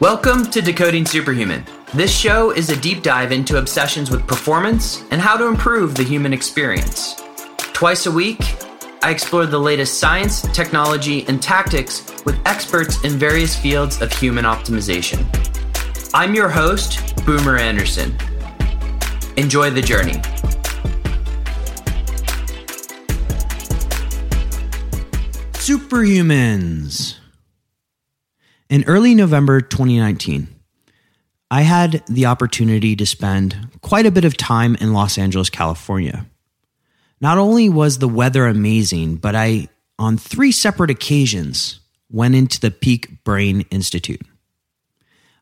Welcome to Decoding Superhuman. This show is a deep dive into obsessions with performance and how to improve the human experience. Twice a week, I explore the latest science, technology, and tactics with experts in various fields of human optimization. I'm your host, Boomer Anderson. Enjoy the journey. Superhumans. In early November 2019, I had the opportunity to spend quite a bit of time in Los Angeles, California. Not only was the weather amazing, but I, on three separate occasions, went into the Peak Brain Institute.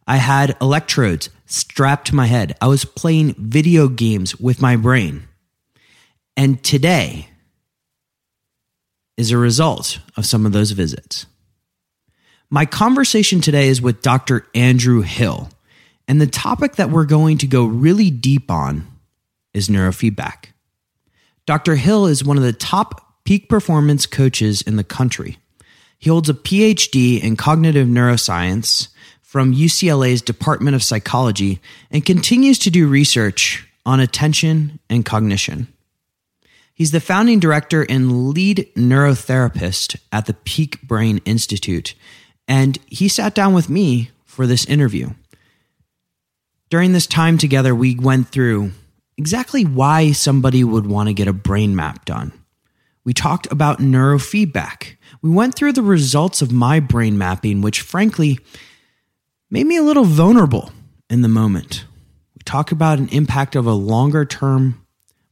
I had electrodes strapped to my head. I was playing video games with my brain. And today is a result of some of those visits. My conversation today is with Dr. Andrew Hill, and the topic that we're going to go really deep on is neurofeedback. Dr. Hill is one of the top peak performance coaches in the country. He holds a PhD in cognitive neuroscience from UCLA's Department of Psychology and continues to do research on attention and cognition. He's the founding director and lead neurotherapist at the Peak Brain Institute, and he sat down with me for this interview. During this time together, we went through exactly why somebody would want to get a brain map done. We talked about neurofeedback. We went through the results of my brain mapping, which frankly made me a little vulnerable in the moment. We talked about an impact of a longer term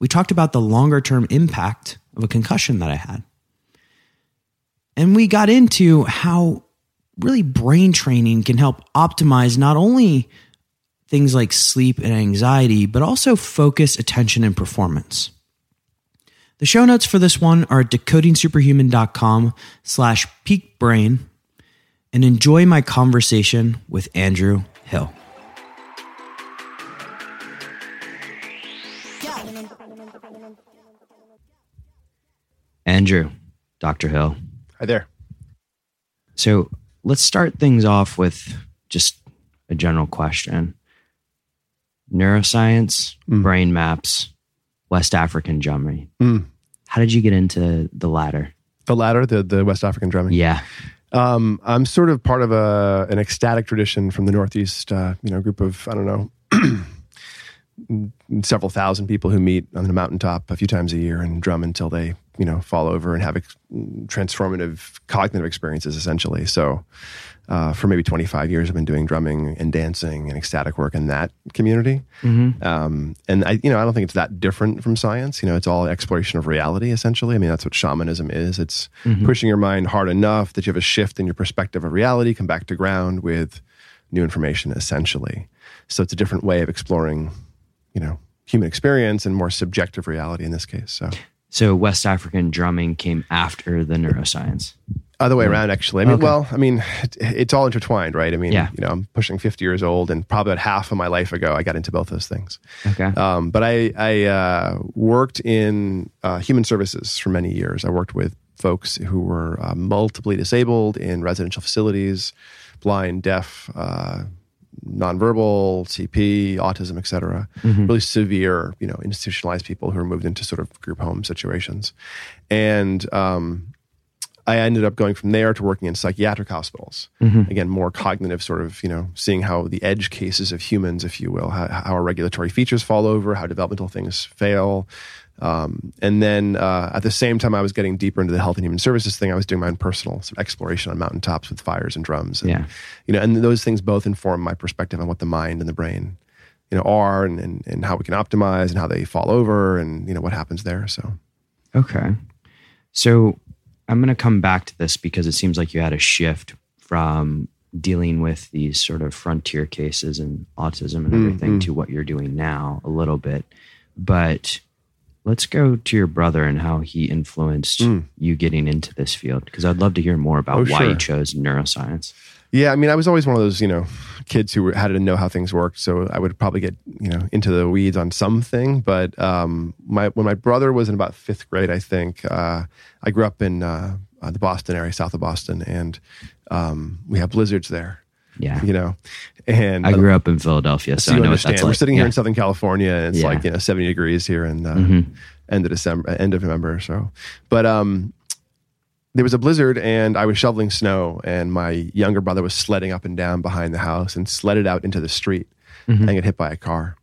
we talked about the longer term impact of a concussion that I had. And we got into how really brain training can help optimize not only things like sleep and anxiety, but also focus, attention, and performance. The show notes for this one are at decodingsuperhuman.com slash peakbrain and enjoy my conversation with Andrew Hill. Andrew, Dr. Hill. Hi there. So let's start things off with just a general question neuroscience, mm. brain maps, West African drumming. Mm. How did you get into the latter? The latter, the, the West African drumming? Yeah. Um, I'm sort of part of a, an ecstatic tradition from the Northeast, uh, you know, group of, I don't know, several thousand people who meet on the mountaintop a few times a year and drum until they you know fall over and have ex- transformative cognitive experiences essentially so uh, for maybe 25 years i've been doing drumming and dancing and ecstatic work in that community mm-hmm. um, and i you know i don't think it's that different from science you know it's all exploration of reality essentially i mean that's what shamanism is it's mm-hmm. pushing your mind hard enough that you have a shift in your perspective of reality come back to ground with new information essentially so it's a different way of exploring you know human experience and more subjective reality in this case. So, so West African drumming came after the neuroscience. Other way around, actually. I mean, okay. well, I mean, it, it's all intertwined, right? I mean, yeah. you know, I'm pushing 50 years old, and probably about half of my life ago, I got into both those things. Okay. Um, but I, I uh, worked in uh, human services for many years. I worked with folks who were uh, multiply disabled in residential facilities, blind, deaf, uh, nonverbal, CP, autism, et cetera. Mm-hmm. Really severe, you know, institutionalized people who are moved into sort of group home situations. And um, I ended up going from there to working in psychiatric hospitals. Mm-hmm. Again, more cognitive sort of, you know, seeing how the edge cases of humans, if you will, how, how our regulatory features fall over, how developmental things fail, um, and then uh, at the same time, I was getting deeper into the health and human services thing. I was doing my own personal sort of exploration on mountaintops with fires and drums. And, yeah. You know, and those things both inform my perspective on what the mind and the brain, you know, are and, and, and how we can optimize and how they fall over and, you know, what happens there. So. Okay. So I'm going to come back to this because it seems like you had a shift from dealing with these sort of frontier cases and autism and everything mm-hmm. to what you're doing now a little bit. But let's go to your brother and how he influenced mm. you getting into this field because I'd love to hear more about oh, why sure. you chose neuroscience. Yeah, I mean, I was always one of those, you know, kids who had to know how things worked. So I would probably get, you know, into the weeds on something. But um, my when my brother was in about fifth grade, I think uh, I grew up in uh, the Boston area, south of Boston, and um, we have blizzards there. Yeah. you know. And I grew up in Philadelphia, so, so I you know what understand. We're sitting here Yeah. in Southern California, and it's Yeah. like you know seventy degrees here, and uh, Mhm. end of December, end of November. or So, but um, there was a blizzard, and I was shoveling snow, and my younger brother was sledding up and down behind the house, and sledded out into the street, Mm-hmm. and got hit by a car,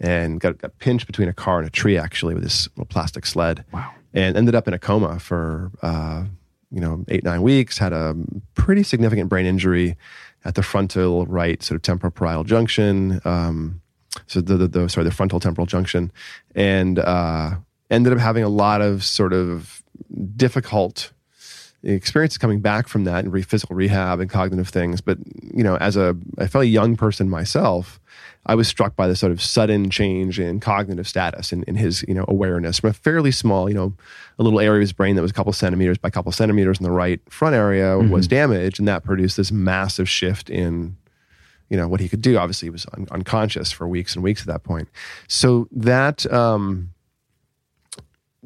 and got, got pinched between a car and a tree, actually, with this little plastic sled. Wow. And ended up in a coma for uh, you know eight nine weeks. Had a pretty significant brain injury at the frontal right sort of temporal parietal junction. Um, so the, the, the sorry the frontal temporal junction, and uh, ended up having a lot of sort of difficult experiences coming back from that and re- physical rehab and cognitive things. But you know, as a, a fairly young person myself, I was struck by the sort of sudden change in cognitive status and in, his you know awareness from a fairly small you know a little area of his brain that was a couple centimeters by a couple centimeters in the right front area was damaged, and that produced this massive shift in you know what he could do. Obviously, he was un- unconscious for weeks and weeks at that point. So that um,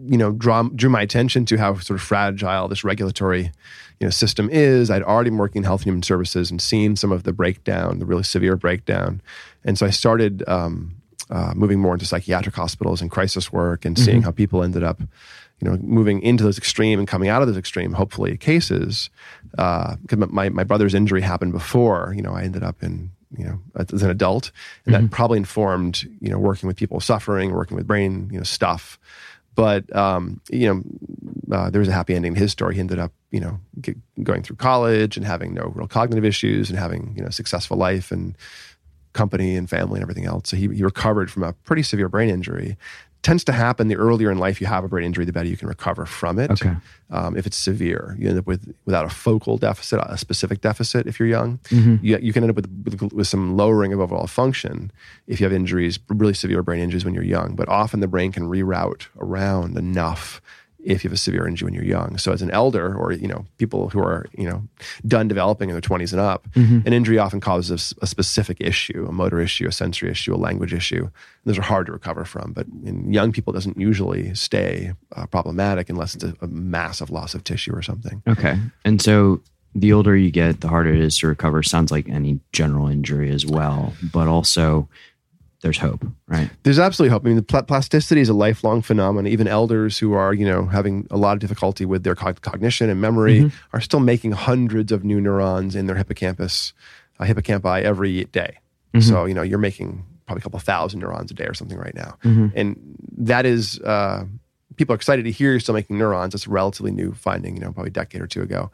you know draw, drew my attention to how sort of fragile this regulatory you know system is. I'd already been working in health and human services and seen some of the breakdown, the really severe breakdown, and so I started. Um, uh, moving more into psychiatric hospitals and crisis work, and seeing how people ended up, you know, moving into those extreme and coming out of those extreme, hopefully, cases. Because my my brother's injury happened before, you know, I ended up in you know as an adult, and that probably informed you know working with people suffering, working with brain you know stuff. But um, you know, uh, there was a happy ending in his story. He ended up you know get, going through college and having no real cognitive issues and having you know a successful life and company and family and everything else. So he, he recovered from a pretty severe brain injury. Tends to happen the earlier in life you have a brain injury, the better you can recover from it. Okay. Um, if it's severe, you end up with without a focal deficit, a specific deficit. If you're young, Mm-hmm. you, you can end up with, with with some lowering of overall function if you have injuries, really severe brain injuries when you're young. But often the brain can reroute around enough if you have a severe injury when you're young. So as an elder, or you know, people who are you know done developing in their 20s and up, Mm-hmm. an injury often causes a specific issue, a motor issue, a sensory issue, a language issue. Those are hard to recover from. But in young people, it doesn't usually stay uh, problematic unless it's a, a massive loss of tissue or something. Okay. And so the older you get, the harder it is to recover. Sounds like any general injury as well, but also there's hope, right? There's absolutely hope. I mean, the pl- plasticity is a lifelong phenomenon. Even elders who are, you know, having a lot of difficulty with their cog- cognition and memory are still making hundreds of new neurons in their hippocampus, uh, hippocampi every day. So, you know, you're making probably a couple thousand neurons a day or something right now. And that is, uh, people are excited to hear you're still making neurons. It's a relatively new finding, you know, probably a decade or two ago.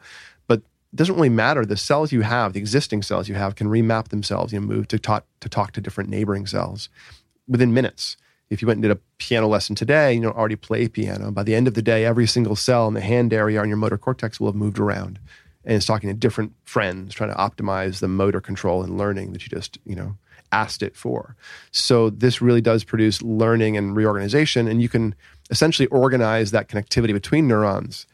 It doesn't really matter. The cells you have, the existing cells you have, can remap themselves, know, move to talk to talk to different neighboring cells within minutes. If you went and did a piano lesson today, you know, already play piano. By the end of the day, every single cell in the hand area on your motor cortex will have moved around, and it's talking to different friends, trying to optimize the motor control and learning that you just, you know, asked it for. So this really does produce learning and reorganization, and you can essentially organize that connectivity between neurons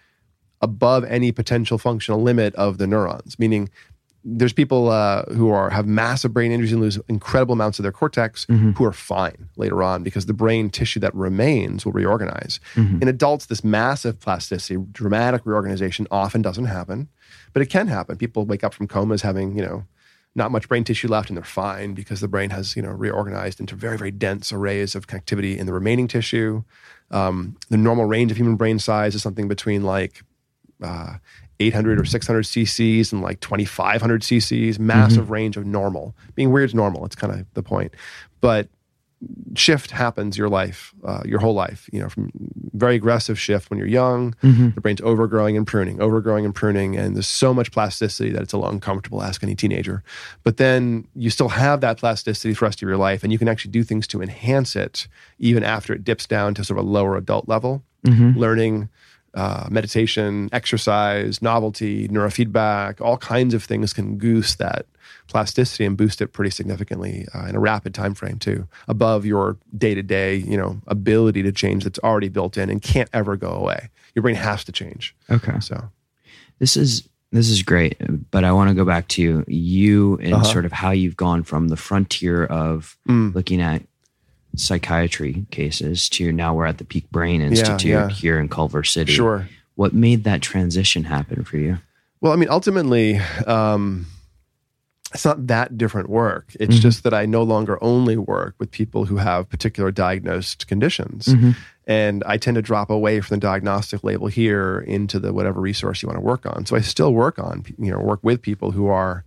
above any potential functional limit of the neurons. Meaning, there's people uh, who are have massive brain injuries and lose incredible amounts of their cortex who are fine later on because the brain tissue that remains will reorganize. In adults, this massive plasticity, dramatic reorganization often doesn't happen, but it can happen. People wake up from comas having you know not much brain tissue left and they're fine because the brain has you know reorganized into very very dense arrays of connectivity in the remaining tissue. Um, the normal range of human brain size is something between like uh, 800 or 600 cc's and like 2500 cc's massive range of normal. Being weird is normal. It's kind of the point. But shift happens your life uh, your whole life you know from very aggressive shift when you're young the brain's overgrowing and pruning overgrowing and pruning and there's so much plasticity that it's a little uncomfortable ask any teenager. But then you still have that plasticity for the rest of your life and you can actually do things to enhance it even after it dips down to sort of a lower adult level. Learning uh, meditation, exercise, novelty, neurofeedback, all kinds of things can goose that plasticity and boost it pretty significantly uh, in a rapid time frame too, above your day to day, you know, ability to change that's already built in and can't ever go away. Your brain has to change. Okay. So This is this is great, but I want to go back to you and Uh-huh. sort of how you've gone from the frontier of Mm. looking at psychiatry cases to now we're at the Peak Brain Institute yeah. here in Culver City. sure. What made that transition happen for you? Well, I mean, ultimately, um, it's not that different work. It's just that I no longer only work with people who have particular diagnosed conditions. And I tend to drop away from the diagnostic label here into the whatever resource you want to work on. So I still work on, you know, work with people who are,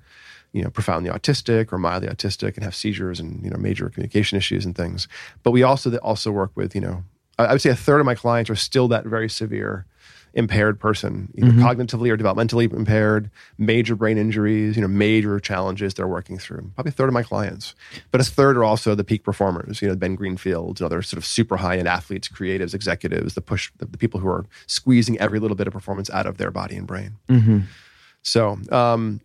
you know, profoundly autistic or mildly autistic and have seizures and, you know, major communication issues and things. But we also also work with, you know, I would say a third of my clients are still that very severe impaired person, either cognitively or developmentally impaired, major brain injuries, you know, major challenges they're working through. Probably a third of my clients. But a third are also the peak performers, you know, Ben Greenfields and other sort of super high end athletes, creatives, executives, the push, the, the people who are squeezing every little bit of performance out of their body and brain. So, um,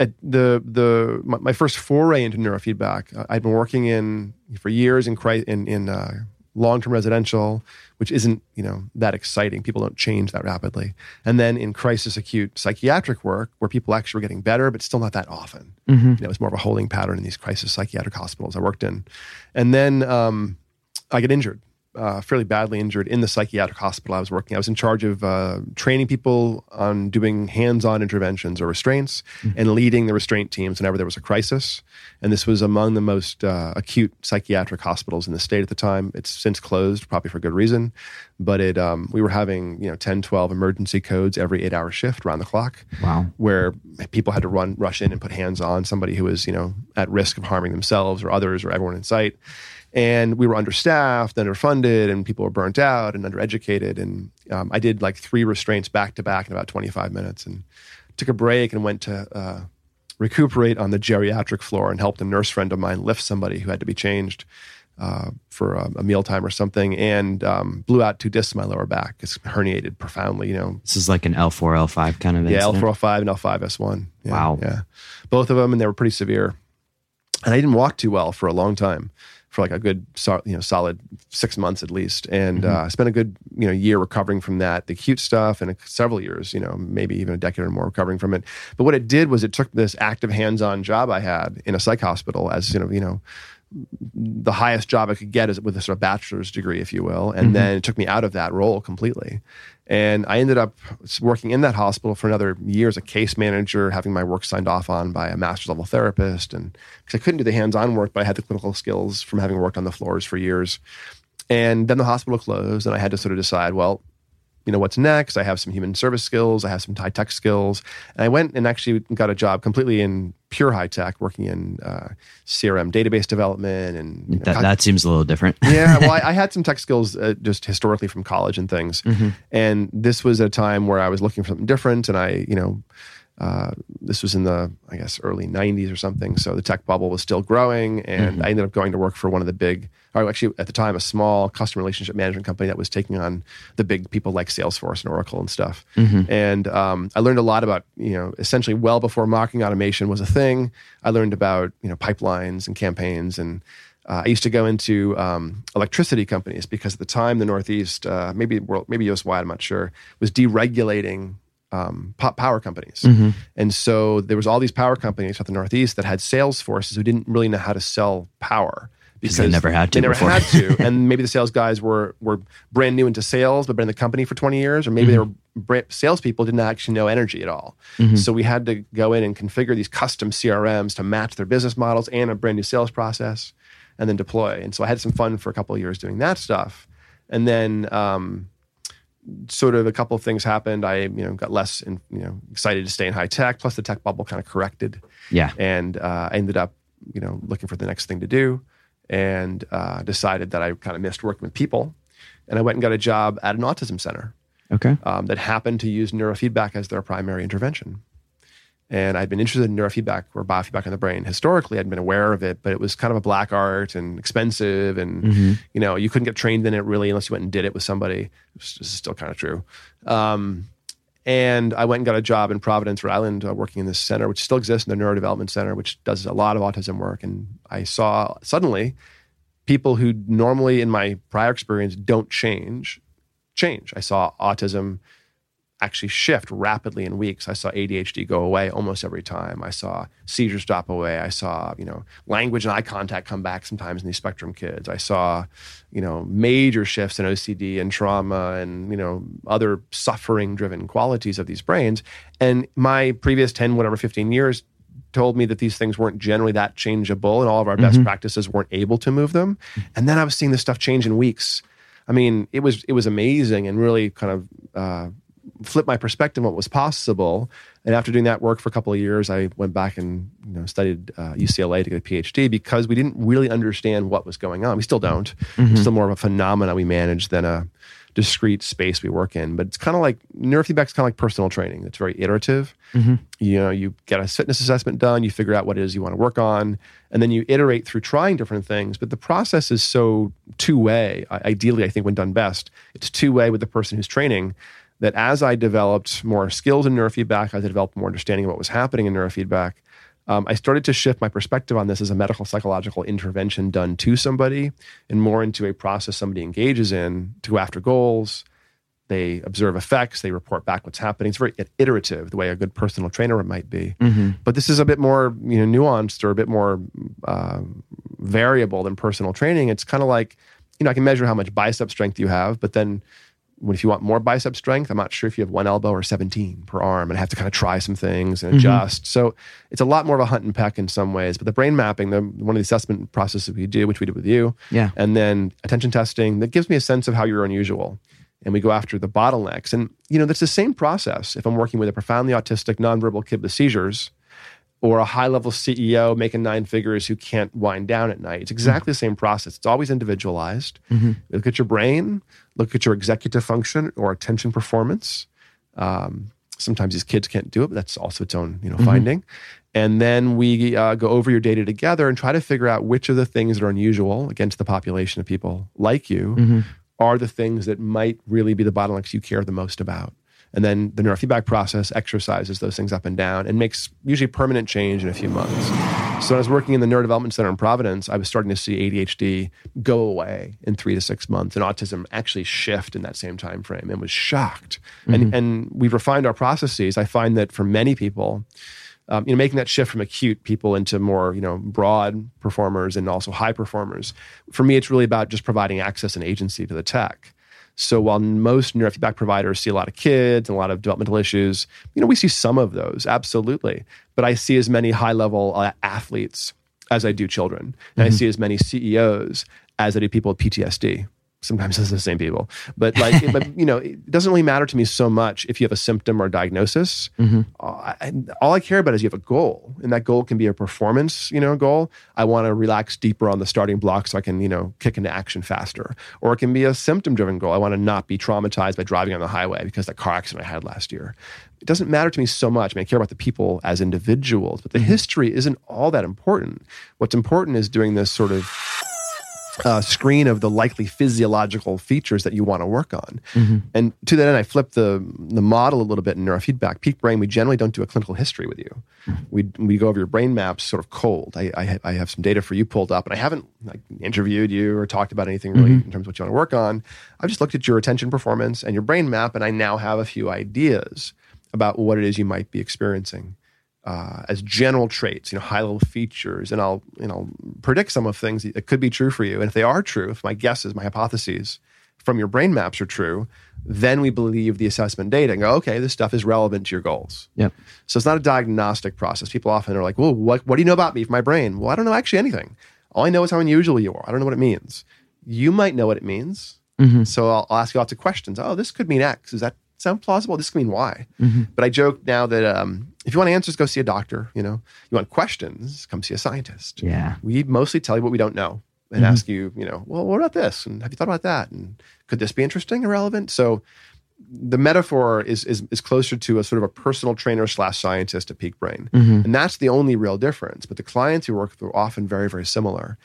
at the the my, my first foray into neurofeedback, uh, I'd been working in for years in in, in uh, long term residential, which isn't you know that exciting. People don't change that rapidly. And then in crisis acute psychiatric work, where people actually were getting better, but still not that often. You know, it's more of a holding pattern in these crisis psychiatric hospitals I worked in. And then um, I get injured uh, fairly badly injured in the psychiatric hospital I was working. I was in charge of uh, training people on doing hands-on interventions or restraints, and leading the restraint teams whenever there was a crisis. And this was among the most uh, acute psychiatric hospitals in the state at the time. It's since closed, probably for good reason. But it, um, we were having you know 10, 12 emergency codes every eight-hour shift around the clock. Wow. Where people had to run, rush in, and put hands on somebody who was you know at risk of harming themselves or others or everyone in sight and we were understaffed, underfunded, and people were burnt out and undereducated. And um, I did like three restraints back to back in about 25 minutes, and took a break and went to uh, recuperate on the geriatric floor and helped a nurse friend of mine lift somebody who had to be changed uh, for a, a mealtime or something, and um, blew out two discs in my lower back. It's herniated profoundly, you know. This is like an L4, L5 kind of Yeah, L four L five and L5S1. Yeah, Wow. Yeah, both of them, and they were pretty severe. And I didn't walk too well for a long time, for like a good, so- you know, solid six months at least. And uh, I spent a good, you know, year recovering from that, the acute stuff, and several years, you know, maybe even a decade or more recovering from it. But what it did was it took this active hands-on job I had in a psych hospital as you know, you know, the highest job I could get is with a sort of bachelor's degree, if you will. And mm-hmm. then it took me out of that role completely. And I ended up working in that hospital for another year as a case manager, having my work signed off on by a master's level therapist. And because I couldn't do the hands on work, but I had the clinical skills from having worked on the floors for years. And then the hospital closed, and I had to sort of decide, well, you know what's next. I have some human service skills. I have some high tech skills, and I went and actually got a job completely in pure high tech, working in uh, CRM database development and you know, That, that seems a little different. yeah, well, I, I had some tech skills uh, just historically from college and things, and this was a time where I was looking for something different, and I, you know, uh, this was in the I guess early '90s or something, so the tech bubble was still growing, and I ended up going to work for one of the big, or actually at the time, a small customer relationship management company that was taking on the big people like Salesforce and Oracle and stuff, and um, I learned a lot about you know essentially well before marketing automation was a thing. I learned about you know pipelines and campaigns and uh, I used to go into um, electricity companies because at the time the Northeast, uh, maybe world, maybe US wide, I'm not sure, was deregulating um, po- power companies, and so there was all these power companies at the Northeast that had sales forces who didn't really know how to sell power because they never had to They never before. had to, and maybe the sales guys were were brand new into sales, but been in the company for 20 years, or maybe they were salespeople didn't actually know energy at all. So we had to go in and configure these custom CRMs to match their business models and a brand new sales process, and then deploy. And so I had some fun for a couple of years doing that stuff, and then. Um, sort of a couple of things happened. I you know got less in, you know excited to stay in high tech. Plus the tech bubble kind of corrected, Yeah. and uh, I ended up you know looking for the next thing to do, and uh, decided that I kind of missed working with people, and I went and got a job at an autism center Okay. um, that happened to use neurofeedback as their primary intervention. And I'd been interested in neurofeedback or biofeedback on the brain. Historically, I'd been aware of it, but it was kind of a black art and expensive. And, you know, you couldn't get trained in it really unless you went and did it with somebody. This is still kind of true. Um, and I went and got a job in Providence, Rhode Island, uh, working in this center, which still exists, in the Neurodevelopment Center, which does a lot of autism work. And I saw suddenly people who normally, in my prior experience, don't change, change. I saw autism actually shift rapidly in weeks. I saw ADHD go away almost every time. I saw seizures drop away. I saw, you know, language and eye contact come back sometimes in these spectrum kids. I saw, you know, major shifts in OCD and trauma and, you know, other suffering driven qualities of these brains. And my previous 10, whatever, 15 years told me that these things weren't generally that changeable and all of our best practices weren't able to move them. And then I was seeing this stuff change in weeks. I mean, it was it was amazing and really kind of uh, flipped my perspective on what was possible. And after doing that work for a couple of years, I went back and you know studied uh, UCLA to get a PhD because we didn't really understand what was going on. We still don't. It's still more of a phenomena we manage than a discrete space we work in. But it's kind of like neurofeedback is kind of like personal training. It's very iterative. You know, you get a fitness assessment done, you figure out what it is you want to work on, and then you iterate through trying different things. But the process is so two way. Ideally, I think when done best, it's two way with the person who's training. That as I developed more skills in neurofeedback, as I developed more understanding of what was happening in neurofeedback, um, I started to shift my perspective on this as a medical psychological intervention done to somebody and more into a process somebody engages in to go after goals. They observe effects, they report back what's happening. It's very iterative, the way a good personal trainer might be. But this is a bit more you know, nuanced or a bit more uh, variable than personal training. It's kind of like, you know, I can measure how much bicep strength you have, but then when if you want more bicep strength, I'm not sure if you have one elbow or 17 per arm, and I have to kind of try some things and mm-hmm. adjust. So it's a lot more of a hunt and peck in some ways. But the brain mapping, the one of the assessment processes we do, which we did with you, Yeah. and then attention testing, that gives me a sense of how you're unusual. And we go after the bottlenecks. And you know, that's the same process. If I'm working with a profoundly autistic, nonverbal kid with seizures, or a high level CEO making nine figures who can't wind down at night. It's mm. exactly the same process. It's always individualized. Mm-hmm. Look at your brain, look at your executive function or attention performance. Um, sometimes these kids can't do it, but that's also its own you know finding. And then we uh, go over your data together and try to figure out which of the things that are unusual against the population of people like you are the things that might really be the bottlenecks you care the most about. And then the neurofeedback process exercises those things up and down and makes usually permanent change in a few months. So when I was working in the Neurodevelopment Center in Providence, I was starting to see ADHD go away in three to six months and autism actually shift in that same time frame and was shocked. And, and we've refined our processes. I find that for many people, um, you know, making that shift from acute people into more, you know, broad performers and also high performers. For me, it's really about just providing access and agency to the tech. So while most neurofeedback providers see a lot of kids and a lot of developmental issues, you know, we see some of those, absolutely. But I see as many high level uh, athletes as I do children. And I see as many CEOs as I do people with PTSD. Sometimes it's the same people, but like, but you know, it doesn't really matter to me so much if you have a symptom or a diagnosis. Uh, I, all I care about is you have a goal, and that goal can be a performance, you know, goal. I want to relax deeper on the starting block so I can, you know, kick into action faster, or it can be a symptom-driven goal. I want to not be traumatized by driving on the highway because that car accident I had last year. It doesn't matter to me so much. I mean, I care about the people as individuals, but the history isn't all that important. What's important is doing this sort of uh, screen of the likely physiological features that you want to work on. Mm-hmm. And to that end, I flipped the the model a little bit in neurofeedback. Peak brain, we generally don't do a clinical history with you. Mm-hmm. We we go over your brain maps sort of cold. I I, I have some data for you pulled up, and I haven't like interviewed you or talked about anything really mm-hmm. in terms of what you want to work on. I've just looked at your attention performance and your brain map, and I now have a few ideas about what it is you might be experiencing uh, as general traits, you know, high level features, and I'll you know predict some of things that could be true for you. And if they are true, if my guesses, my hypotheses from your brain maps are true, then we believe the assessment data and go, okay, this stuff is relevant to your goals. Yeah. So it's not a diagnostic process. People often are like, well, what, what do you know about me from my brain? Well, I don't know actually anything. All I know is how unusual you are. I don't know what it means. You might know what it means. So I'll, I'll ask you lots of questions. Oh, this could mean X. Does that sound plausible? This could mean Y. But I joke now that um, if you want answers, go see a doctor. You know, you want questions, come see a scientist. Yeah. We mostly tell you what we don't know and mm-hmm. ask you, you know, well, what about this? And have you thought about that? And could this be interesting or relevant? So the metaphor is, is is closer to a sort of a personal trainer slash scientist at Peak Brain, mm-hmm. and that's the only real difference. But the clients who work with are often very very similar.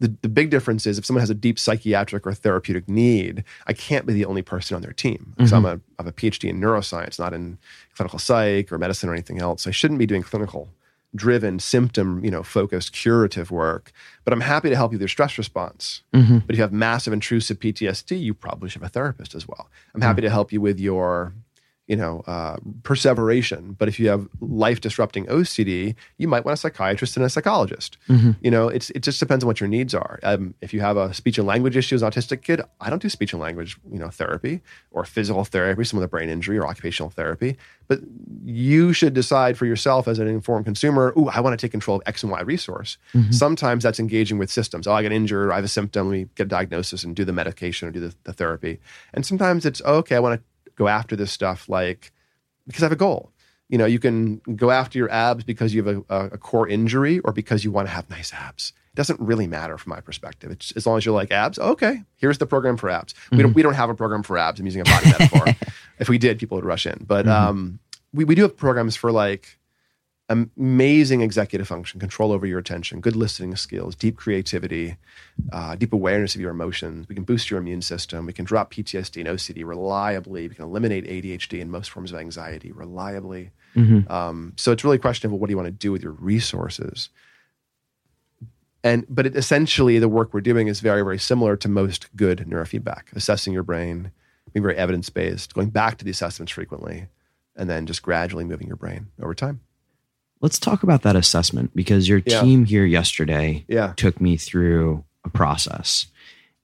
The, the big difference is if someone has a deep psychiatric or therapeutic need, I can't be the only person on their team. Because I'm mm-hmm. a I have a PhD in neuroscience, not in clinical psych or medicine or anything else. I shouldn't be doing clinical driven symptom you know focused curative work but i'm happy to help you with your stress response. Mm-hmm. But if you have massive intrusive ptsd you probably should have a therapist as well. I'm happy mm-hmm. to help you with your you know, uh, perseveration. But if you have life disrupting OCD, you might want a psychiatrist and a psychologist. You know, it's it just depends on what your needs are. Um, if you have a speech and language issue as an autistic kid, I don't do speech and language, you know, therapy or physical therapy, some of the brain injury or occupational therapy. But you should decide for yourself as an informed consumer. Ooh, I want to take control of X and Y resource. Sometimes that's engaging with systems. Oh, I get injured. I have a symptom. Me get a diagnosis and do the medication or do the, the therapy. And sometimes it's oh, okay. I want to go after this stuff like because I have a goal. You know, you can go after your abs because you have a, a, core injury or because you want to have nice abs. It doesn't really matter from my perspective. It's, as long as you're like abs, okay, here's the program for abs. We don't we don't have a program for abs. I'm using a body metaphor. If we did, people would rush in. But um, we, we do have programs for like amazing executive function, control over your attention, good listening skills, deep creativity, uh, deep awareness of your emotions. We can boost your immune system. We can drop PTSD and OCD reliably. We can eliminate ADHD and most forms of anxiety reliably. Um, so it's really a question of well, what do you want to do with your resources? And but it, essentially, the work we're doing is very, very similar to most good neurofeedback, assessing your brain, being very evidence based, going back to the assessments frequently, and then just gradually moving your brain over time. Let's talk about that assessment because your Yeah. team here yesterday Yeah. took me through a process.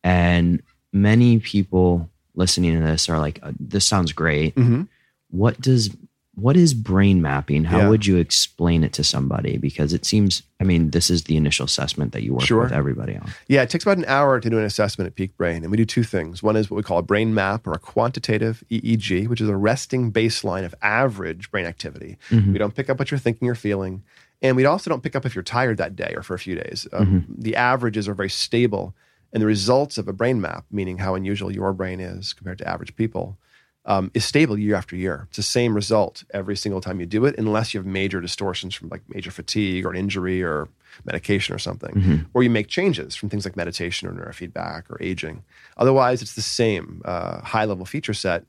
And many people listening to this are like, uh, this sounds great. Mm-hmm. What does what is brain mapping? How Yeah. would you explain it to somebody? Because it seems, I mean, this is the initial assessment that you work Sure. with everybody on. Yeah, it takes about an hour to do an assessment at Peak Brain. And we do two things. One is what we call a brain map or a quantitative EEG, which is a resting baseline of average brain activity. We don't pick up what you're thinking or feeling. And we also don't pick up if you're tired that day or for a few days. Um, The averages are very stable. And the results of a brain map, meaning how unusual your brain is compared to average people, um, is stable year after year. It's the same result every single time you do it, unless you have major distortions from like major fatigue or an injury or medication or something, or you make changes from things like meditation or neurofeedback or aging. Otherwise, it's the same uh, high level feature set.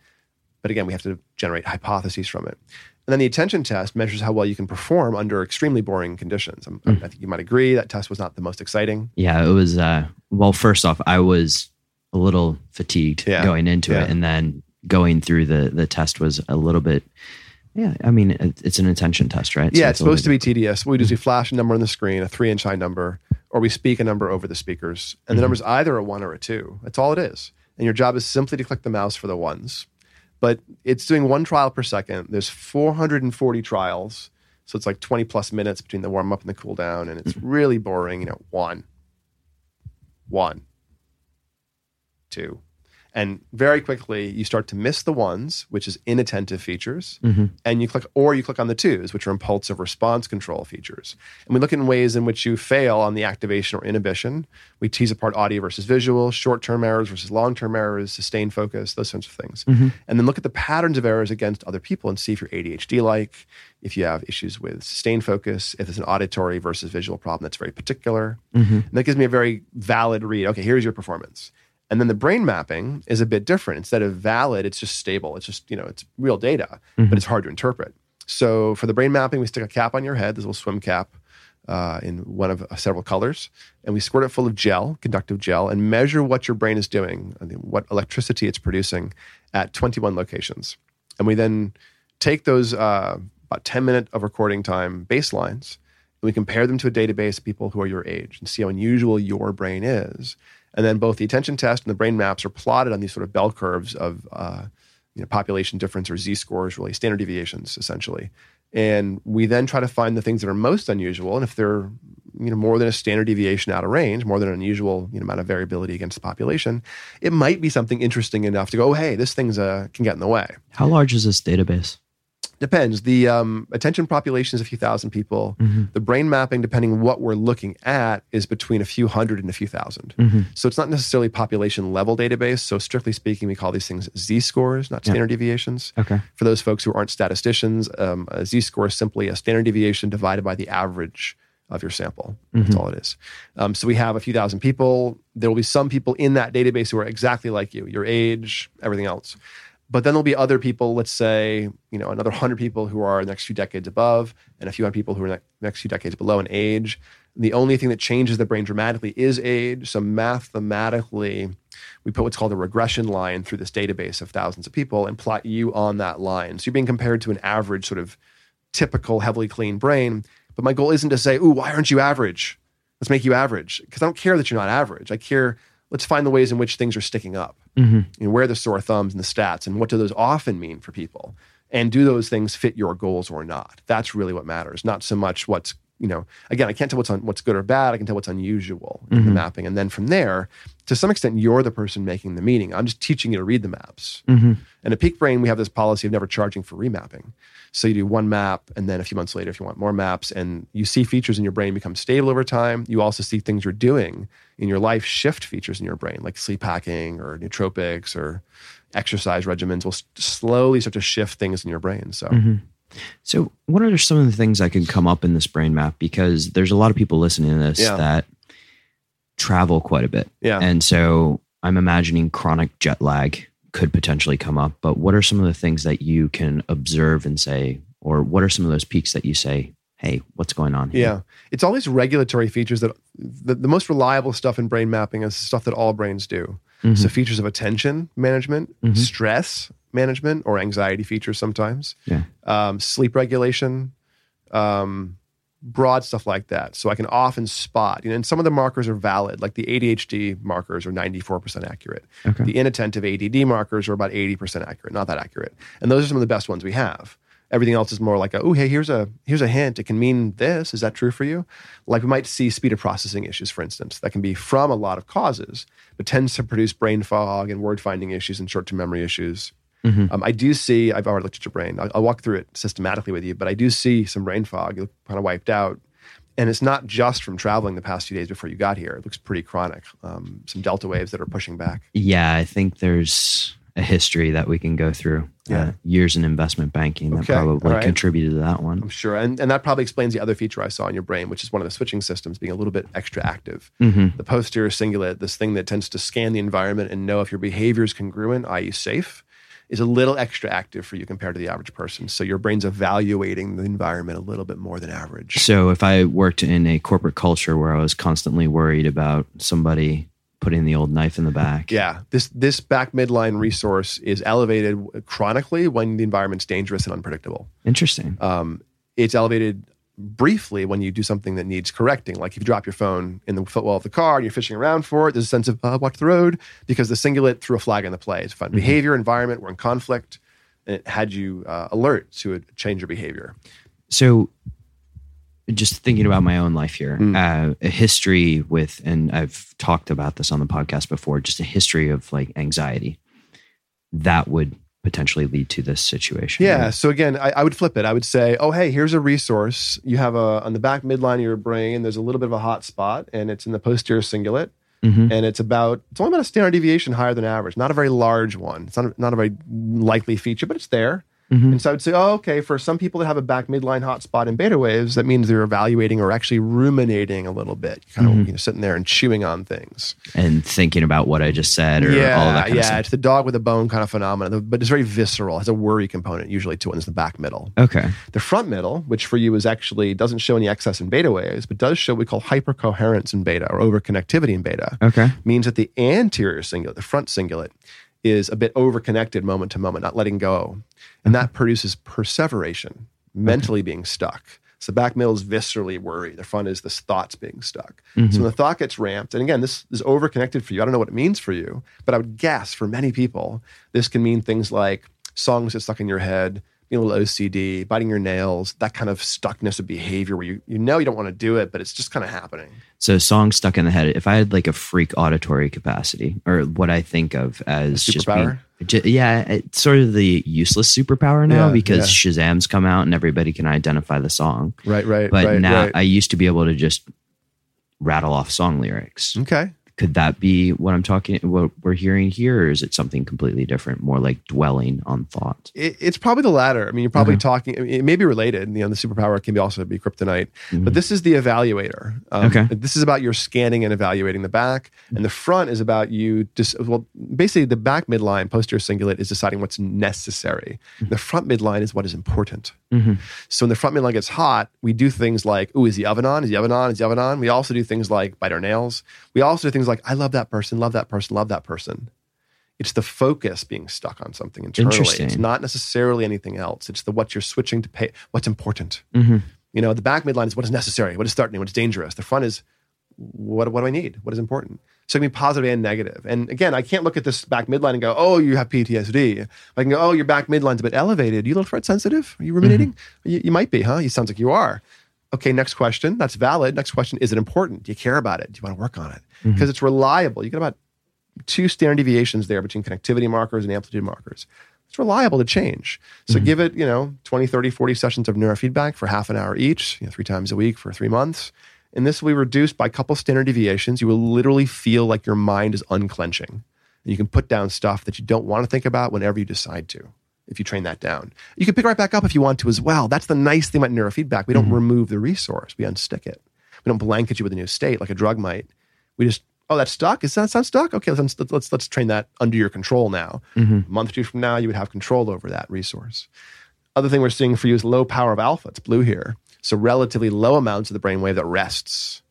But again, we have to generate hypotheses from it. And then the attention test measures how well you can perform under extremely boring conditions. I'm- I think you might agree that test was not the most exciting. Yeah, it was, uh, well, first off, I was a little fatigued Yeah. going into Yeah. it. And then going through the, the test was a little bit, yeah, I mean, it's an attention test, right? Yeah, So it's supposed to be tedious. What we do is we mm-hmm. flash a number on the screen, a three inch high number, or we speak a number over the speakers. And the mm-hmm. number's either a one or a two. That's all it is. And your job is simply to click the mouse for the ones. But it's doing one trial per second. There's 440 trials. So it's like 20 plus minutes between the warm up and the cool down. And it's mm-hmm. really boring. You know, one, one, two. And very quickly, you start to miss the ones, which is inattentive features, mm-hmm. and you click, or you click on the twos, which are impulsive response control features. And we look in ways in which you fail on the activation or inhibition. We tease apart audio versus visual, short term errors versus long term errors, sustained focus, those sorts of things. Mm-hmm. And then look at the patterns of errors against other people and see if you're ADHD like, if you have issues with sustained focus, if it's an auditory versus visual problem that's very particular. Mm-hmm. And that gives me a very valid read. Okay, here's your performance. And then the brain mapping is a bit different. Instead of valid, it's just stable. It's just, you know, it's real data, but it's hard to interpret. So for the brain mapping, we stick a cap on your head, this little swim cap uh, in one of uh, several colors, and we squirt it full of gel, conductive gel, and measure what your brain is doing, what electricity it's producing at 21 locations. And we then take those uh, about 10 minute of recording time baselines and we compare them to a database of people who are your age and see how unusual your brain is. And then both the attention test and the brain maps are plotted on these sort of bell curves of uh, you know, population difference or z scores, really standard deviations, essentially. And we then try to find the things that are most unusual, and if they're you know more than a standard deviation out of range, more than an unusual you know, amount of variability against the population, it might be something interesting enough to go, oh, hey, this thing's uh, can get in the way. How large is this database? Depends. The um, attention population is a few thousand people. The brain mapping, depending what we're looking at, is between a few hundred and a few 1000 So it's not necessarily population level database. So strictly speaking, we call these things Z scores, not standard deviations. Okay. For those folks who aren't statisticians, um, a Z score is simply a standard deviation divided by the average of your sample. That's all it is. Um, so we have a few thousand people. There will be some people in that database who are exactly like you, your age, everything else. But then there'll be other people, let's say, you know, another hundred people who are the next few decades above, and a few hundred people who are the next few decades below in age. The only thing that changes the brain dramatically is age. So mathematically, we put what's called a regression line through this database of thousands of people and plot you on that line. So you're being compared to an average, sort of typical, heavily clean brain. But my goal isn't to say, "Ooh, why aren't you average? Let's make you average." Because I don't care that you're not average. I care. Let's find the ways in which things are sticking up. Mm-hmm. You know, where are the sore thumbs and the stats, and what do those often mean for people? And do those things fit your goals or not? That's really what matters. Not so much what's you know. Again, I can't tell what's on what's good or bad. I can tell what's unusual in the Mhm. mapping, and then from there, to some extent, you're the person making the meaning. I'm just teaching you to read the maps. Mm-hmm. And at Peak Brain, we have this policy of never charging for remapping. So you do one map, and then a few months later, if you want more maps, and you see features in your brain become stable over time, you also see things you're doing in your life shift features in your brain, like sleep hacking or nootropics or exercise regimens will s- slowly start to shift things in your brain. So Mm-hmm. So, what are some of the things that could come up in this brain map? Because there's a lot of people listening to this Yeah. that travel quite a bit. yeah, And so I'm imagining chronic jet lag could potentially come up. But what are some of the things that you can observe and say, or what are some of those peaks that you say, hey, what's going on here? yeah, it's all these regulatory features that the, the most reliable stuff in brain mapping is stuff that all brains do. Mhm. So features of attention management, Mhm. stress management, or anxiety features sometimes. Yeah. um, sleep regulation, um, broad stuff like that. So I can often spot, you know, and some of the markers are valid, like the ADHD markers are 94% accurate. Okay. The inattentive ADD markers are about 80% accurate, not that accurate. And those are some of the best ones we have. Everything else is more like oh, hey, here's a here's a hint. It can mean this. Is that true for you? Like we might see speed of processing issues, for instance, that can be from a lot of causes, but tends to produce brain fog and word finding issues and short term memory issues. Mhm. Um, I do see, I've already looked at your brain. I'll, I'll walk through it systematically with you, but I do see some brain fog. You look kind of wiped out. And it's not just from traveling the past few days before you got here. It looks pretty chronic. Um, some delta waves that are pushing back. Yeah, I think there's a history that we can go through. Yeah. Uh, years in investment banking that Okay, probably right. contributed to that one. I'm sure. And, and that probably explains the other feature I saw in your brain, which is one of the switching systems being a little bit extra active. hmm The posterior cingulate, this thing that tends to scan the environment and know if your behavior is congruent, i.e., safe, is a little extra active for you compared to the average person. So your brain's evaluating the environment a little bit more than average. So if I worked in a corporate culture where I was constantly worried about somebody putting the old knife in the back, Yeah, this this back midline resource is elevated chronically when the environment's dangerous and unpredictable. interesting. Um, it's elevated briefly when you do something that needs correcting, like if you drop your phone in the footwell of the car and you're fishing around for it. There's a sense of uh, watch the road because the cingulate threw a flag in the play. It's fun behavior, environment. We're in conflict, and it had you uh, alert to a change your behavior. So, just thinking about my own life here, Mm. uh, a history with, and I've talked about this on the podcast before, just a history of like anxiety that would potentially lead to this situation. Yeah. So again, I, I would flip it. I would say, oh, hey, here's a resource. You have a on the back midline of your brain. There's a little bit of a hot spot, and it's in the posterior cingulate, Mhm. and it's about it's only about a standard deviation higher than average. Not a very large one. It's not a, not a very likely feature, but it's there. Mhm. And so I would say, oh, okay, for some people that have a back midline hotspot in beta waves, that means they're evaluating or actually ruminating a little bit, kind Mm-hmm. of you know, sitting there and chewing on things. And thinking about what I just said or all yeah, that kind yeah, of stuff. it's the dog with a bone kind of phenomenon, but it's very visceral. Has a worry component usually to it. And it's the back middle. Okay. The front middle, which for you is actually doesn't show any excess in beta waves, but does show what we call hypercoherence in beta or overconnectivity in beta, Okay. means that the anterior cingulate, the front cingulate, is a bit overconnected moment to moment, not letting go. And that mm-hmm. produces perseveration, mentally being stuck. So the back middle is viscerally worried. The front is this thoughts being stuck. Mm-hmm. So when the thought gets ramped, and again, this is overconnected for you. I don't know what it means for you, but I would guess for many people, this can mean things like songs that stuck in your head, being a little OCD, biting your nails, that kind of stuckness of behavior where you, you know you don't want to do it, but it's just kind of happening. So songs stuck in the head. If I had like a freak auditory capacity, or what I think of as just being, superpower? Yeah, it's sort of the useless superpower now Yeah, because Shazam's come out and everybody can identify the song. Right, right, But right, now right. I used to be able to just rattle off song lyrics. okay. Could that be what I'm talking, what we're hearing here, or is it something completely different, more like dwelling on thought? It, it's probably the latter. I mean, you're probably talking. I mean, it may be related. You know, the superpower can be also be kryptonite, but mm-hmm. this is the evaluator. Um, Okay. This is about your scanning and evaluating the back, and the front is about you. Dis- well, basically, the back midline, posterior cingulate, is deciding what's necessary. Mm-hmm. The front midline is what is important. Mm-hmm. So when the front midline gets hot, we do things like, "Ooh, is the oven on? Is the oven on? Is the oven on?" We also do things like bite our nails. We also do things like, "I love that person, love that person, love that person." It's the focus being stuck on something internally. It's not necessarily anything else. It's the what you're switching to pay, what's important. Mm-hmm. You know, the back midline is what is necessary, what is threatening, what's dangerous. The front is what, what do I need? What is important? So it can be positive and negative. And again, I can't look at this back midline and go, oh, you have PTSD. I can go, oh, your back midline's a bit elevated. You a little threat sensitive? Are you ruminating? You, you might be, huh? You sounds like you are. Okay, next question. That's valid. Next question. Is it important? Do you care about it? Do you want to work on it? Mm-hmm. Because it's reliable. You get about two standard deviations there between connectivity markers and amplitude markers. It's reliable to change. So mm-hmm. give it, you know, 20, 30, 40 sessions of neurofeedback for half an hour each, you know, three times a week for three months. And this will be reduced by a couple standard deviations. You will literally feel like your mind is unclenching. And you can put down stuff that you don't want to think about whenever you decide to, if you train that down. You can pick it right back up if you want to as well. That's the nice thing about neurofeedback. We don't mm-hmm. remove the resource, we unstick it. We don't blanket you with a new state like a drug might. We just, oh, that's stuck. Is that sound stuck? Okay, let's let's let's, train that under your control now. Mm-hmm. A month or two from now, you would have control over that resource. Other thing we're seeing for you is low power of alpha. It's blue here. So relatively low amounts of the brainwave that rests.